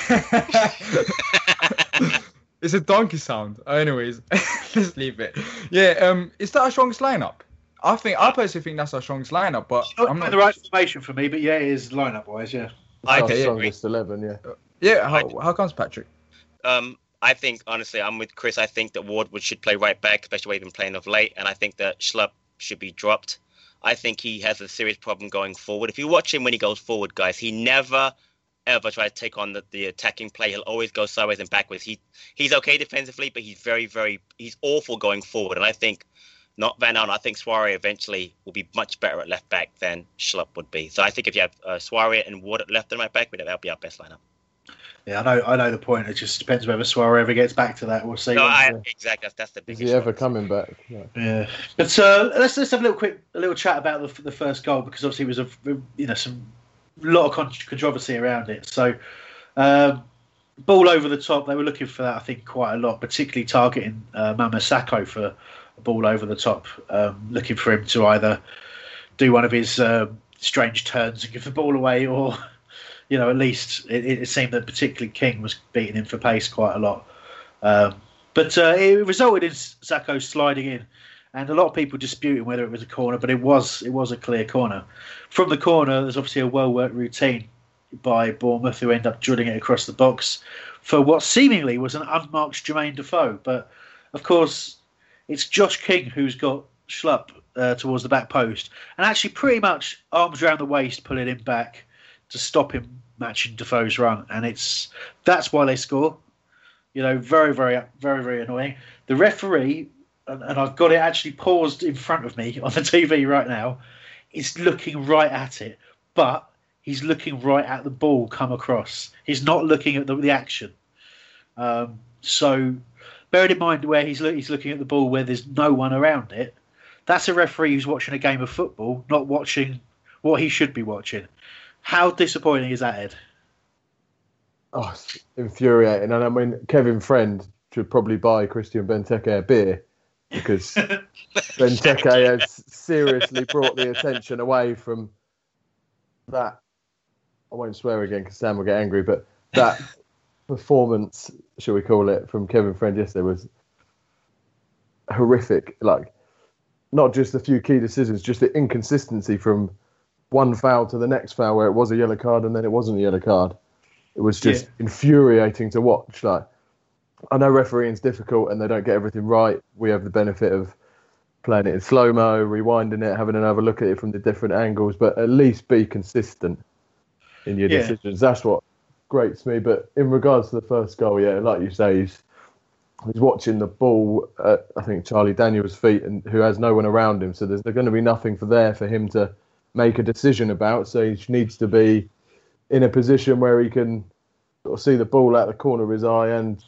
it's a donkey sound. Anyways, let's leave it. Yeah. Um, is that our strongest lineup? I think I personally think that's our strongest lineup, but Not I'm not the right formation for me, but yeah, it is lineup wise, yeah. I Our do strongest eleven, yeah. Yeah. How, how comes Patrick? Um, I think honestly, I'm with Chris. I think that Ward should play right back, especially where he's been playing of late, and I think that Schlupp should be dropped. I think he has a serious problem going forward. If you watch him when he goes forward, guys, he never ever tries to take on the, the attacking play. He'll always go sideways and backwards. He he's okay defensively, but he's very very he's awful going forward. And I think not Van Aanholt. I think Souaré eventually will be much better at left back than Schlupp would be. So I think if you have uh, and Ward at left and right back, that'll be our best lineup. Yeah, I know. I know the point. It just depends whether Souaré ever gets back to that. We'll see. No, I, exactly. That's, that's the Is he ever coming back? Yeah. Yeah, but uh, let's let's have a little quick a little chat about the, the first goal because obviously it was a you know some lot of controversy around it. So um, ball over the top, they were looking for that I think quite a lot, particularly targeting uh, Mama Sakho for a ball over the top, um, looking for him to either do one of his um strange turns and give the ball away, or you know at least it, it seemed that particularly King was beating him for pace quite a lot. Um, but uh, it resulted in Sakho sliding in, and a lot of people disputing whether it was a corner, but it was it was a clear corner. From the corner, there's obviously a well worked routine by Bournemouth who end up drilling it across the box for what seemingly was an unmarked Jermaine Defoe. But of course, it's Josh King who's got Schlupp uh, towards the back post and actually pretty much arms around the waist, pulling him back to stop him matching Defoe's run. And it's that's why they score. You know, very, very, very, very annoying. The referee, and, and I've got it actually paused in front of me on the TV right now, is looking right at it, but he's looking right at the ball come across. He's not looking at the, the action. Um, so, bearing in mind where he's he's looking at the ball where there's no one around it, that's a referee who's watching a game of football, not watching what he should be watching. How disappointing is that, Ed? Oh, it's infuriating. And I mean, Kevin Friend should probably buy Christian Benteke a beer because Benteke has seriously brought the attention away from that. I won't swear again because Sam will get angry, but that performance, shall we call it, from Kevin Friend yesterday was horrific. Like, not just a few key decisions, just the inconsistency from one foul to the next foul where it was a yellow card and then it wasn't a yellow card. It was just Yeah. infuriating to watch. Like, I know refereeing's difficult and they don't get everything right. We have the benefit of playing it in slow mo, rewinding it, having another look at it from the different angles, but at least be consistent in your Yeah. decisions. That's what grates me. But in regards to the first goal, yeah, like you say, he's he's watching the ball at I think Charlie Daniels' feet, and who has no one around him. So there's, there's going to be nothing for there for him to make a decision about. So he needs to be in a position where he can sort of see the ball out the corner of his eye and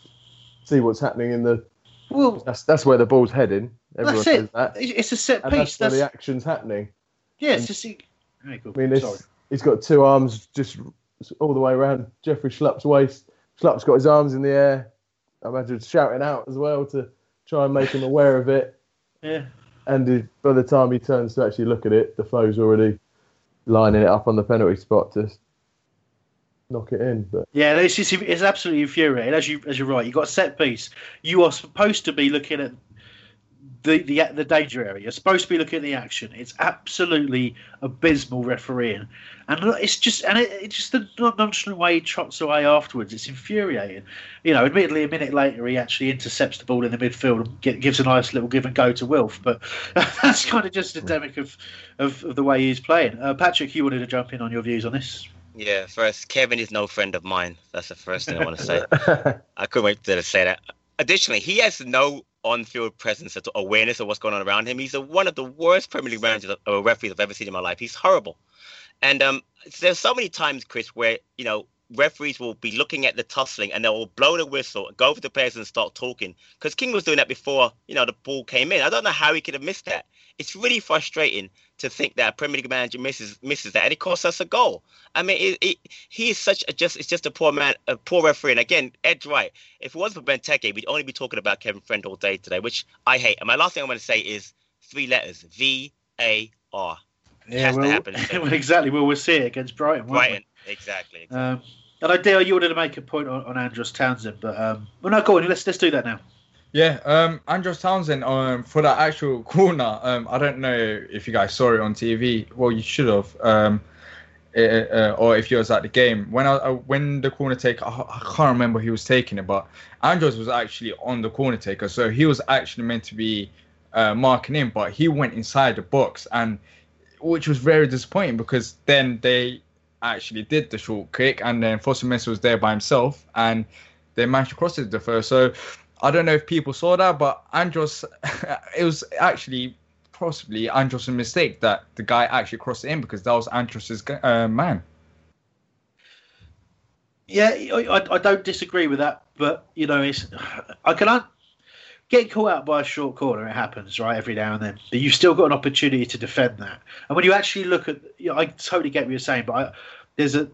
see what's happening in the. Well, That's that's where the ball's heading. Everyone that's knows it. that, It's a set and piece. that's where the action's happening. Yeah, it's just. He, Very cool. I mean, Sorry. he's got two arms just all the way around Jeffrey Schlupp's waist. Schlupp's got his arms in the air. I imagine shouting out as well to try and make him aware of it. Yeah. And by the time he turns to actually look at it, Defoe's already lining it up on the penalty spot to knock it in. But Yeah, it's just, it's absolutely infuriating. As you as you're right, you got a set piece. You are supposed to be looking at the the the danger area. You're supposed to be looking at the action. It's absolutely abysmal refereeing, and it's just and it, it's just the nonchalant way he trots away afterwards. It's infuriating. You know, admittedly, a minute later he actually intercepts the ball in the midfield and get, gives a nice little give and go to Wilf, but that's kind of just endemic of, of of the way he's playing. Uh, Patrick, you wanted to jump in on your views on this? Yeah, first, Kevin is no friend of mine. That's the first thing I want to say. I couldn't wait to say that. Additionally, he has no on-field presence awareness of what's going on around him. He's a, one of the worst Premier League managers or referees I've ever seen in my life. He's horrible. And um, there's so many times, Chris, where you know referees will be looking at the tussling and they'll blow the whistle, go over the players and start talking. Because King was doing that before you know the ball came in. I don't know how he could have missed that. It's really frustrating to think that a Premier League manager misses misses that, and it costs us a goal. I mean, it, it, he is such a just it's just a poor man, a poor referee. And again, Ed's right. If it wasn't for Benteke, we'd only be talking about Kevin Friend all day today, which I hate. And my last thing I'm going to say is three letters: V A R. It has well, to happen. well, exactly. Well, we'll see it against Brighton. Brighton, exactly. Um, and I dare you wanted to make a point on, on Andros Townsend, but um, well, no, go on. Let's let's do that now. Yeah, um, Andros Townsend um, for that actual corner. Um, I don't know if you guys saw it on TV. Well, you should have. Um, uh, or if you was at the game when I uh, when the corner take, I, I can't remember who was taking it, but Andros was actually on the corner taker, so he was actually meant to be uh, marking in, but he went inside the box, and which was very disappointing because then they actually did the short kick, and then Fosu Mensah was there by himself, and they managed to cross it the first. So I don't know if people saw that, but Andros, it was actually possibly Andros' mistake that the guy actually crossed it in because that was Andros' uh, man. Yeah, I, I don't disagree with that, but you know, it's I can un- get caught out by a short corner. It happens, right, every now and then. But you've still got an opportunity to defend that. And when you actually look at, you know, I totally get what you're saying, but I, there's a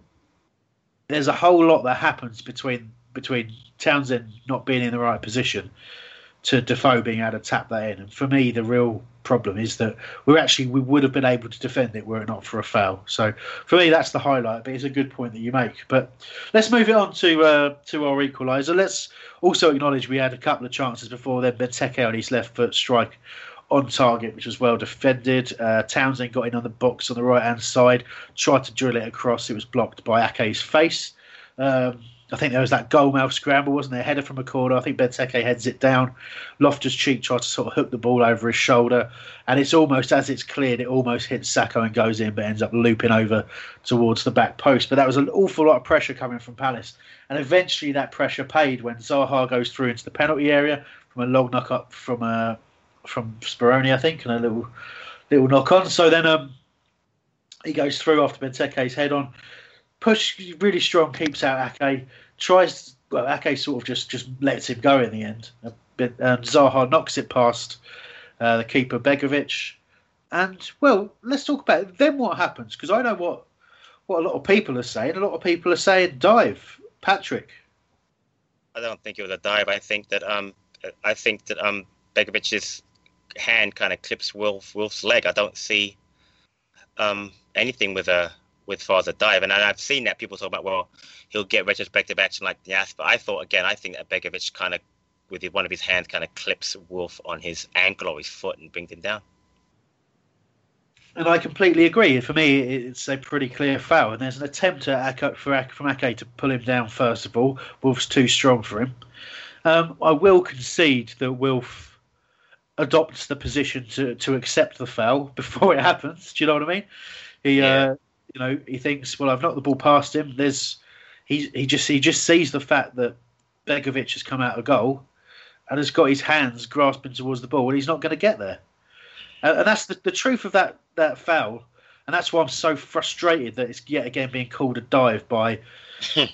there's a whole lot that happens between between Townsend not being in the right position to Defoe being able to tap that in. And for me, the real problem is that we're actually we would have been able to defend it were it not for a foul. So for me, that's the highlight. But it's a good point that you make. But let's move it on to uh, to our equaliser. Let's also acknowledge we had a couple of chances before then. Benteke on his left foot strike on target, which was well defended. Uh, Townsend got in on the box on the right hand side, tried to drill it across. It was blocked by Ake's face. Um, I think there was that goal mouth scramble, wasn't there? Header from a corner. I think Benteke heads it down. Loftus Cheek tries to sort of hook the ball over his shoulder, and it's almost as it's cleared, it almost hits Sakho and goes in, but ends up looping over towards the back post. But that was an awful lot of pressure coming from Palace, and eventually that pressure paid when Zaha goes through into the penalty area from a long knock up from uh, from Speroni, I think, and a little little knock on. So then um, he goes through after Benteke's head on push really strong, keeps out Ake, tries well, Ake sort of just just lets him go in the end. Bit, and Zaha knocks it past uh, the keeper Begovic. And well, let's talk about it. then what happens because I know what what a lot of people are saying. A lot of people are saying dive, Patrick. I don't think it was a dive. I think that um, I think that um, Begovic's hand kind of clips Wilf Wilf's leg. I don't see um anything with a with far as a dive. And I've seen that people talk about, well, he'll get retrospective action like the But I thought, again, I think that Begovic kind of, with one of his hands, kind of clips Wilf on his ankle or his foot and brings him down. And I completely agree. For me, it's a pretty clear foul. And there's an attempt at Ake, from Ake to pull him down, first of all. Wilf's too strong for him. Um, I will concede that Wilf adopts the position to, to accept the foul before it happens. Do you know what I mean? He, yeah. uh, you know, he thinks, well, I've knocked the ball past him. There's, he he just he just sees the fact that Begovic has come out of goal and has got his hands grasping towards the ball, and he's not going to get there. And, and that's the, the truth of that that foul, and that's why I'm so frustrated that it's yet again being called a dive by an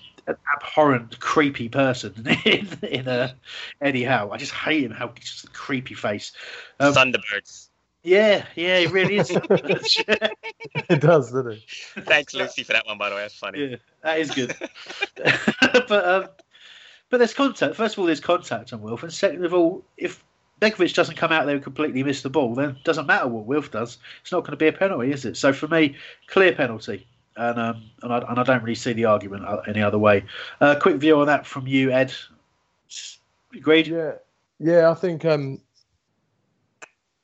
abhorrent, creepy person in, in uh, Eddie Howe. I just hate him. How just a creepy face. Um, Thunderbirds. Yeah, yeah, it really is. it does, doesn't it? Thanks, Lucy, for that one. By the way, that's funny. Yeah, that is good. but um, but there's contact. First of all, there's contact on Wilf, and second of all, if Begovic doesn't come out there and completely miss the ball, then it doesn't matter what Wilf does. It's not going to be a penalty, is it? So for me, clear penalty. And um, and I, and I don't really see the argument any other way. Uh, quick view on that from you, Ed. Agreed? Yeah, yeah. I think um,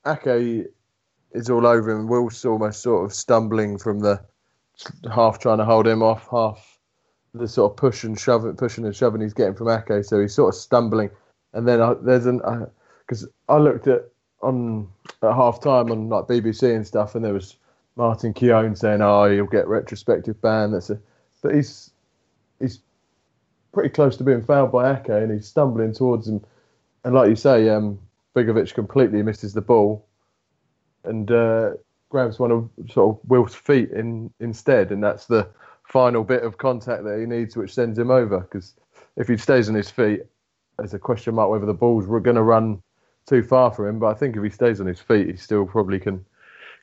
Ake is all over him. Wilf's almost sort of stumbling from the half trying to hold him off, half the sort of push and shove, pushing and shoving he's getting from Ake. So he's sort of stumbling. And then I, there's an because I looked at on at half time on like BBC and stuff, and there was Martin Keown saying, "Oh, he'll get retrospective ban." That's a, but he's he's pretty close to being fouled by Ake, and he's stumbling towards him. And like you say, um, Begovic completely misses the ball, and uh, grabs one of sort of Wilf's feet in instead, and that's the final bit of contact that he needs, which sends him over. Because if he stays on his feet, there's a question mark whether the ball's were going to run too far for him. But I think if he stays on his feet, he still probably can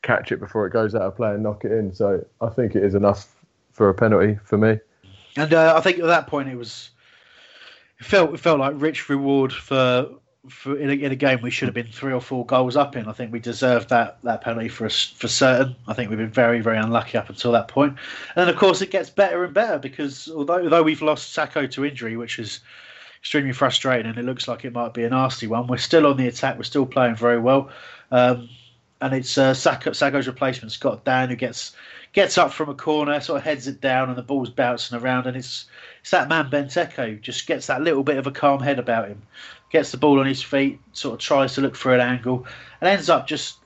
catch it before it goes out of play and knock it in. So I think it is enough for a penalty for me. And uh, I think at that point it was it felt it felt like rich reward for for in a, in a, game we should have been three or four goals up in. I think we deserved that that penalty for us for certain. I think we've been very very unlucky up until that point. And of course it gets better and better because although although we've lost Sakho to injury, which is extremely frustrating, and it looks like it might be a nasty one. We're still on the attack. We're still playing very well. Um, and it's uh, Sakho's replacement, Scott Dann, who gets gets up from a corner, sort of heads it down, and the ball's bouncing around. And it's it's that man Benteke who just gets that little bit of a calm head about him, gets the ball on his feet, sort of tries to look for an angle, and ends up just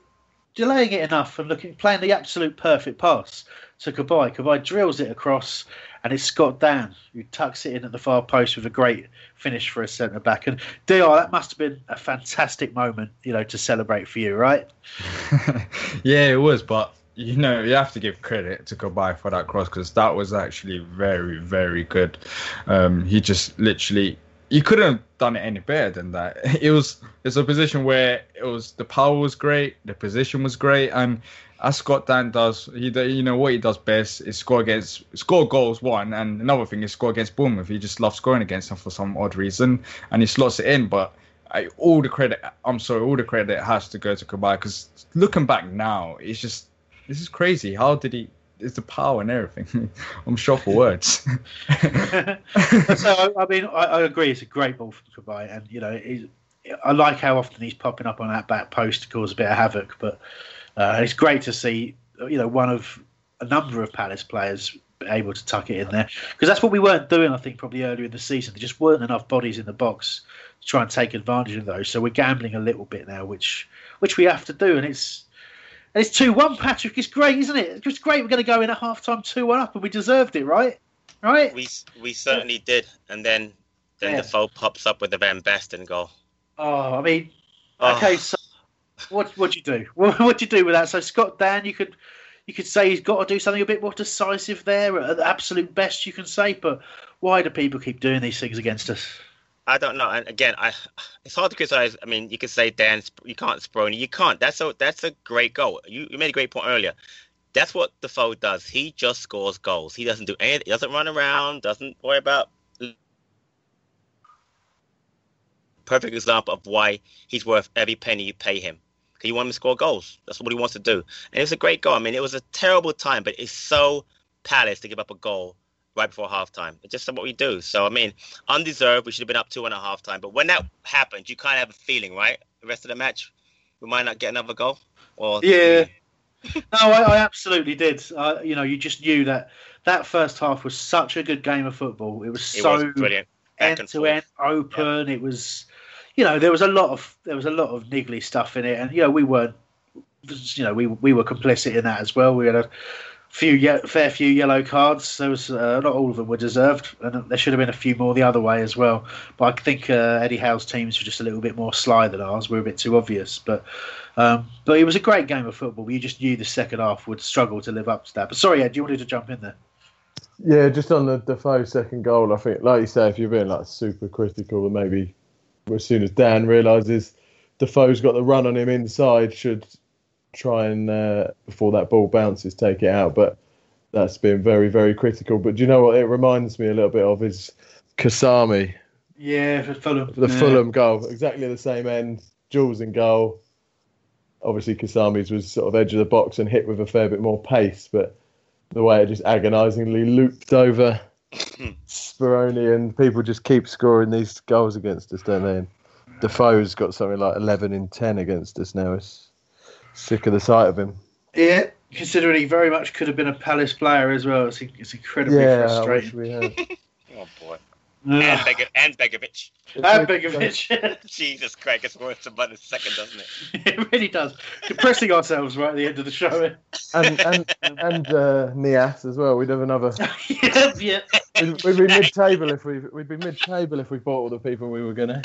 delaying it enough and looking playing the absolute perfect pass to Cabaye. Cabaye drills it across, and it's Scott Dann who tucks it in at the far post with a great finish for a centre back. And Dr, that must have been a fantastic moment, you know, to celebrate for you, right? yeah, it was, but you know, you have to give credit to Cabaye for that cross because that was actually very, very good. Um, he just literally, you couldn't have done it any better than that. It was, it's a position where it was the power was great, the position was great, and as Scott Dann does, he you know what he does best is score against score goals one, and another thing is score against Bournemouth. He just loves scoring against them for some odd reason, and he slots it in. But I, all the credit, I'm sorry, all the credit has to go to Cabaye because looking back now, it's just this is crazy. How did he? It's the power and everything. I'm short for words. so I mean, I, I, agree. It's a great ball from Cabaye, and you know, I like how often he's popping up on that back post to cause a bit of havoc, but uh, it's great to see, you know, one of a number of Palace players able to tuck it in there because that's what we weren't doing. I think probably earlier in the season, there just weren't enough bodies in the box to try and take advantage of those. So we're gambling a little bit now, which which we have to do, and it's and it's two one. Patrick, it's great, isn't it? It's great. We're going to go in at half time two one up, and we deserved it, right? Right? We we certainly did, and then then yeah. Defoe pops up with the Van Basten goal. Oh, I mean, oh. okay, so what what do you do? What what do you do with that? So Scott Dann, you could you could say he's got to do something a bit more decisive there at the absolute best you can say. But why do people keep doing these things against us? I don't know. And again, I it's hard to criticize. I mean, you could say Dann, you can't Speroni, you can't. That's a that's a great goal. You, you made a great point earlier. That's what Defoe does. He just scores goals. He doesn't do anything. He doesn't run around. Doesn't worry about. Perfect example of why he's worth every penny you pay him Because he want him to score goals. That's what he wants to do. And it was a great goal. I mean, it was a terrible time, but it's so Palace to give up a goal right before halftime. It's just what we do. So I mean, undeserved. We should have been up two and a half time. But when that happens, you kind of have a feeling, right? The rest of the match, we might not get another goal. Or yeah. no, I, I, absolutely did. Uh, you know, you just knew that that first half was such a good game of football. It was it so was brilliant. end to end, open. Yeah. It was you know, there was a lot of there was a lot of niggly stuff in it, and you know, we weren't, you know, we we were complicit in that as well. We had a few ye- fair few yellow cards. There was uh, not all of them were deserved, and there should have been a few more the other way as well. But I think uh, Eddie Howe's teams were just a little bit more sly than ours. We were a bit too obvious, but um, but it was a great game of football. You just knew the second half would struggle to live up to that. But sorry, Ed, you wanted to jump in there. Yeah, just on the Defoe second goal, I think, like you say, if you're being like super critical, maybe as soon as Dann realizes Defoe's got the run on him inside, should try and uh, before that ball bounces, take it out. But that's been very, very critical. But do you know what it reminds me a little bit of is Kasami, Yeah, for Fulham. the Yeah. Fulham goal, exactly the same end. Jules in goal. Obviously, Kasami's was sort of edge of the box and hit with a fair bit more pace, but the way it just agonisingly looped over Speroni and people just keep scoring these goals against us, don't they? And Defoe's got something like 11 in 10 against us now. It's sick of the sight of him. Yeah, considering he very much could have been a Palace player as well. It's, it's incredibly yeah, frustrating. we had. Oh boy. And, Beg- and Begovic. And Begovic. Jesus Christ, it's worth about a second, doesn't it? it really does. Depressing ourselves right at the end of the show. and and and uh, Nias as well. We'd have another. yeah, yeah. We'd, we'd be mid-table if we we'd be mid-table if we bought all the people we were gonna.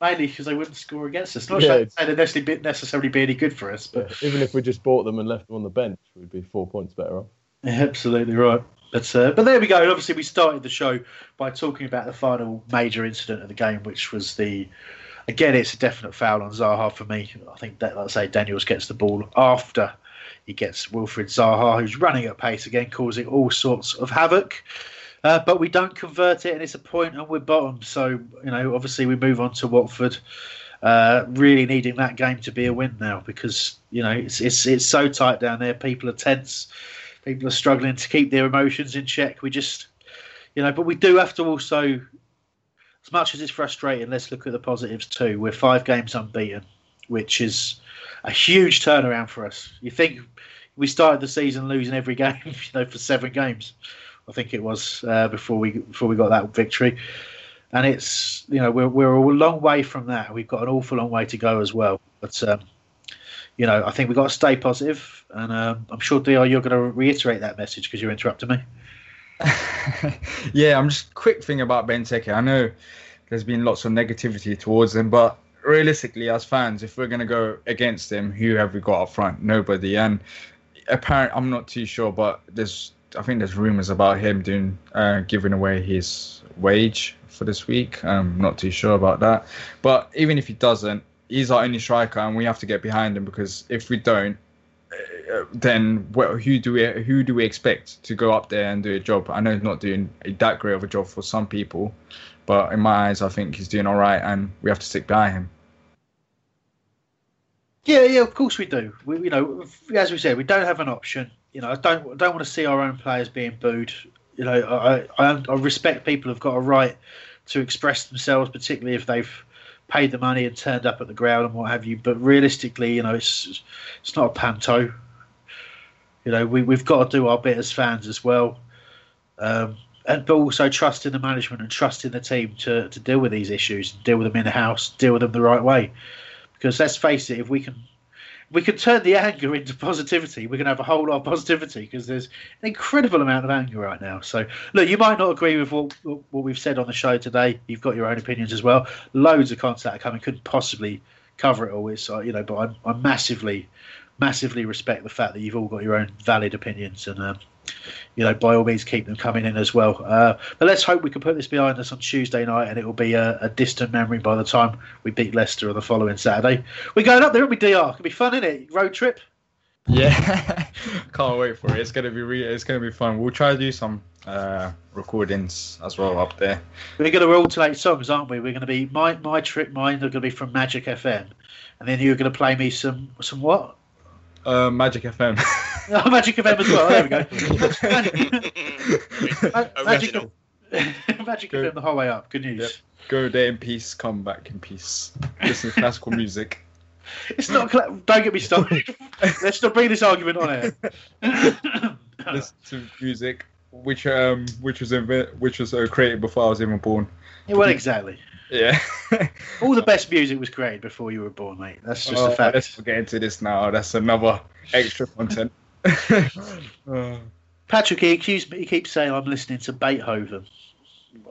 Mainly because they wouldn't score against us. Not Yeah. sure they'd necessarily be, necessarily be any good for us, but Even if we just bought them and left them on the bench, we'd be four points better off. Yeah, absolutely right. But uh, but there we go. And obviously, we started the show by talking about the final major incident of the game, which was the again, it's a definite foul on Zaha for me. I think that, like I say, Daniels gets the ball after he gets Wilfred Zaha, who's running at pace again, causing all sorts of havoc. Uh, but we don't convert it, and it's a point, and we're bottom. So you know, obviously, we move on to Watford. Uh, really needing that game to be a win now because you know it's it's it's so tight down there. People are tense. People are struggling to keep their emotions in check. We just, you know, but we do have to also, as much as it's frustrating, let's look at the positives too. We're five games unbeaten, which is a huge turnaround for us. You think we started the season losing every game, you know, for seven games, I think it was uh, before we before we got that victory. And it's you know we're we're a long way from that. We've got an awful long way to go as well. But um, you know, I think we've got to stay positive, and um, I'm sure Dr. You're going to reiterate that message because you're interrupting me. yeah, I'm just quick thing about Benteke. I know there's been lots of negativity towards him, but realistically, as fans, if we're gonna go against him, who have we got up front? Nobody. And apparent, I'm not too sure, but there's I think there's rumors about him doing uh, giving away his wage for this week. I'm not too sure about that, but even if he doesn't, he's our only striker, and we have to get behind him because if we don't, uh, then well, who do we who do we expect to go up there and do a job? I know he's not doing that great of a job for some people, but in my eyes, I think he's doing all right, and we have to stick by him. Yeah, yeah, of course we do. We, you know, as we said, we don't have an option. You know, I don't don't want to see our own players being booed. You know, I, I I respect people who've got a right to express themselves, particularly if they've paid the money and turned up at the ground and what have you. But realistically, you know, it's it's not a panto. You know, we we've got to do our bit as fans as well. Um, and but also trust in the management and trust in the team to, to deal with these issues, deal with them in the house, deal with them the right way. Because let's face it, if we can we can turn the anger into positivity, we're going to have a whole lot of positivity because there's an incredible amount of anger right now. So, look, you might not agree with what what we've said on the show today. You've got your own opinions as well. Loads of content are coming, couldn't possibly cover it all. It's, uh, you know, but I, I massively, massively respect the fact that you've all got your own valid opinions and. Um, you know, by all means, keep them coming in as well. Uh, but let's hope we can put this behind us on Tuesday night, and it will be a, a distant memory by the time we beat Leicester on the following Saturday. We're going up there, aren't we, DR? It'll be fun, isn't it? Road trip. Yeah, can't wait for it. It's gonna be re- it's gonna be fun. We'll try to do some uh, recordings as well up there. We're going to alternate songs, aren't we? We're going to be my my trip. Mine are going to be from Magic FM, and then you're going to play me some some what? Uh, Magic FM. Oh, Magic FM as well. There we go. Ma- Magic, Original. Magic FM the whole way up. Good news. Yep. Go there in peace, come back in peace. Listen to classical music. It's not. Cla- don't get me started. Let's not bring this argument on air. Listen to music, which um which was inve- which was uh, created before I was even born. Yeah, well, exactly. Yeah. All the best music was created before you were born, mate. That's just Oh, a fact. Let's get into this now. That's another extra content. Oh. Patrick, he accused me. He keeps saying I'm listening to Beethoven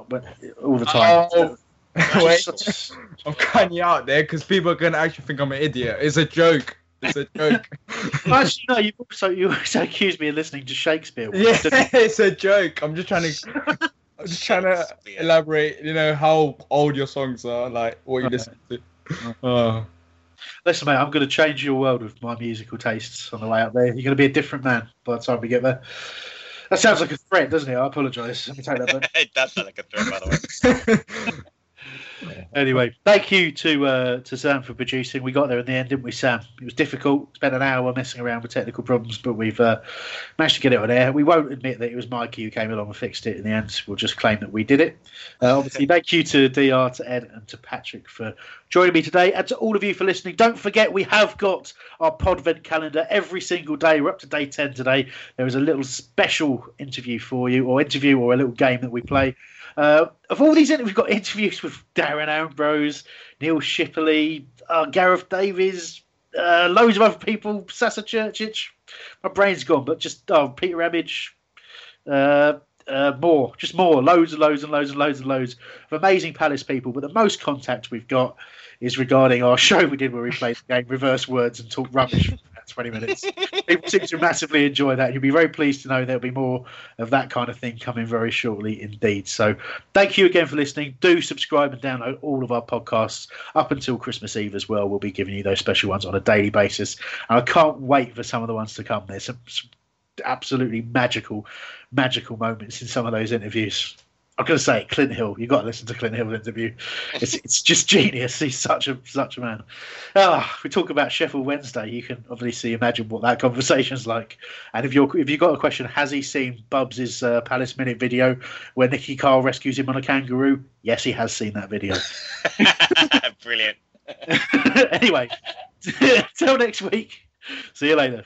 but- all the time. Oh, wait. I'm cutting you out there because people are gonna actually think I'm an idiot. It's a joke. It's a joke. Actually, no. You also you also accused me of listening to Shakespeare. once, yeah, it's a joke. I'm just trying to. I'm just trying to elaborate. You know how old your songs are, like what you listen to. Oh. Listen, mate, I'm going to change your world with my musical tastes on the way up there. You're going to be a different man by the time we get there. That sounds like a threat, doesn't it? I apologise. Let me take that back. it does sound like a threat, by the way. anyway, thank you to uh, to Sam for producing. We got there in the end, didn't we, Sam? It was difficult. Spent an hour messing around with technical problems, but we've uh, managed to get it on air. We won't admit that it was Mikey who came along and fixed it in the end. We'll just claim that we did it. Uh, obviously, thank you to Dr, to Ed, and to Patrick for joining me today, and to all of you for listening. Don't forget, we have got our Podvent calendar every single day. We're up to day ten today. There is a little special interview for you, or interview, or a little game that we play. Uh, of all these we've got interviews with Darren Ambrose, Neil Shipperley, uh, Gareth Davies, uh, loads of other people, Sasa Curcic. My brain's gone, but just oh, Peter Emage, uh, uh, more, just more, loads and loads and loads and loads and loads of amazing Palace people. But the most contact we've got is regarding our show we did where we played the game Reverse Words and talk rubbish 20 minutes. People seem to massively enjoy that. You'll be very pleased to know there'll be more of that kind of thing coming very shortly indeed. So thank you again for listening. Do subscribe and download all of our podcasts up until Christmas Eve as well. We'll be giving you those special ones on a daily basis. And I can't wait for some of the ones to come. There's some, some absolutely magical, magical moments in some of those interviews. I'm going to say it, Clint Hill. You've got to listen to Clint Hill's interview. It's it's just genius. He's such a such a man. Ah, we talk about Sheffield Wednesday. You can obviously imagine what that conversation's like. And if you're if you've got a question, has he seen Bubs' uh, Palace Minute video where Nicky Carle rescues him on a kangaroo? Yes, he has seen that video. Brilliant. anyway, till next week. See you later.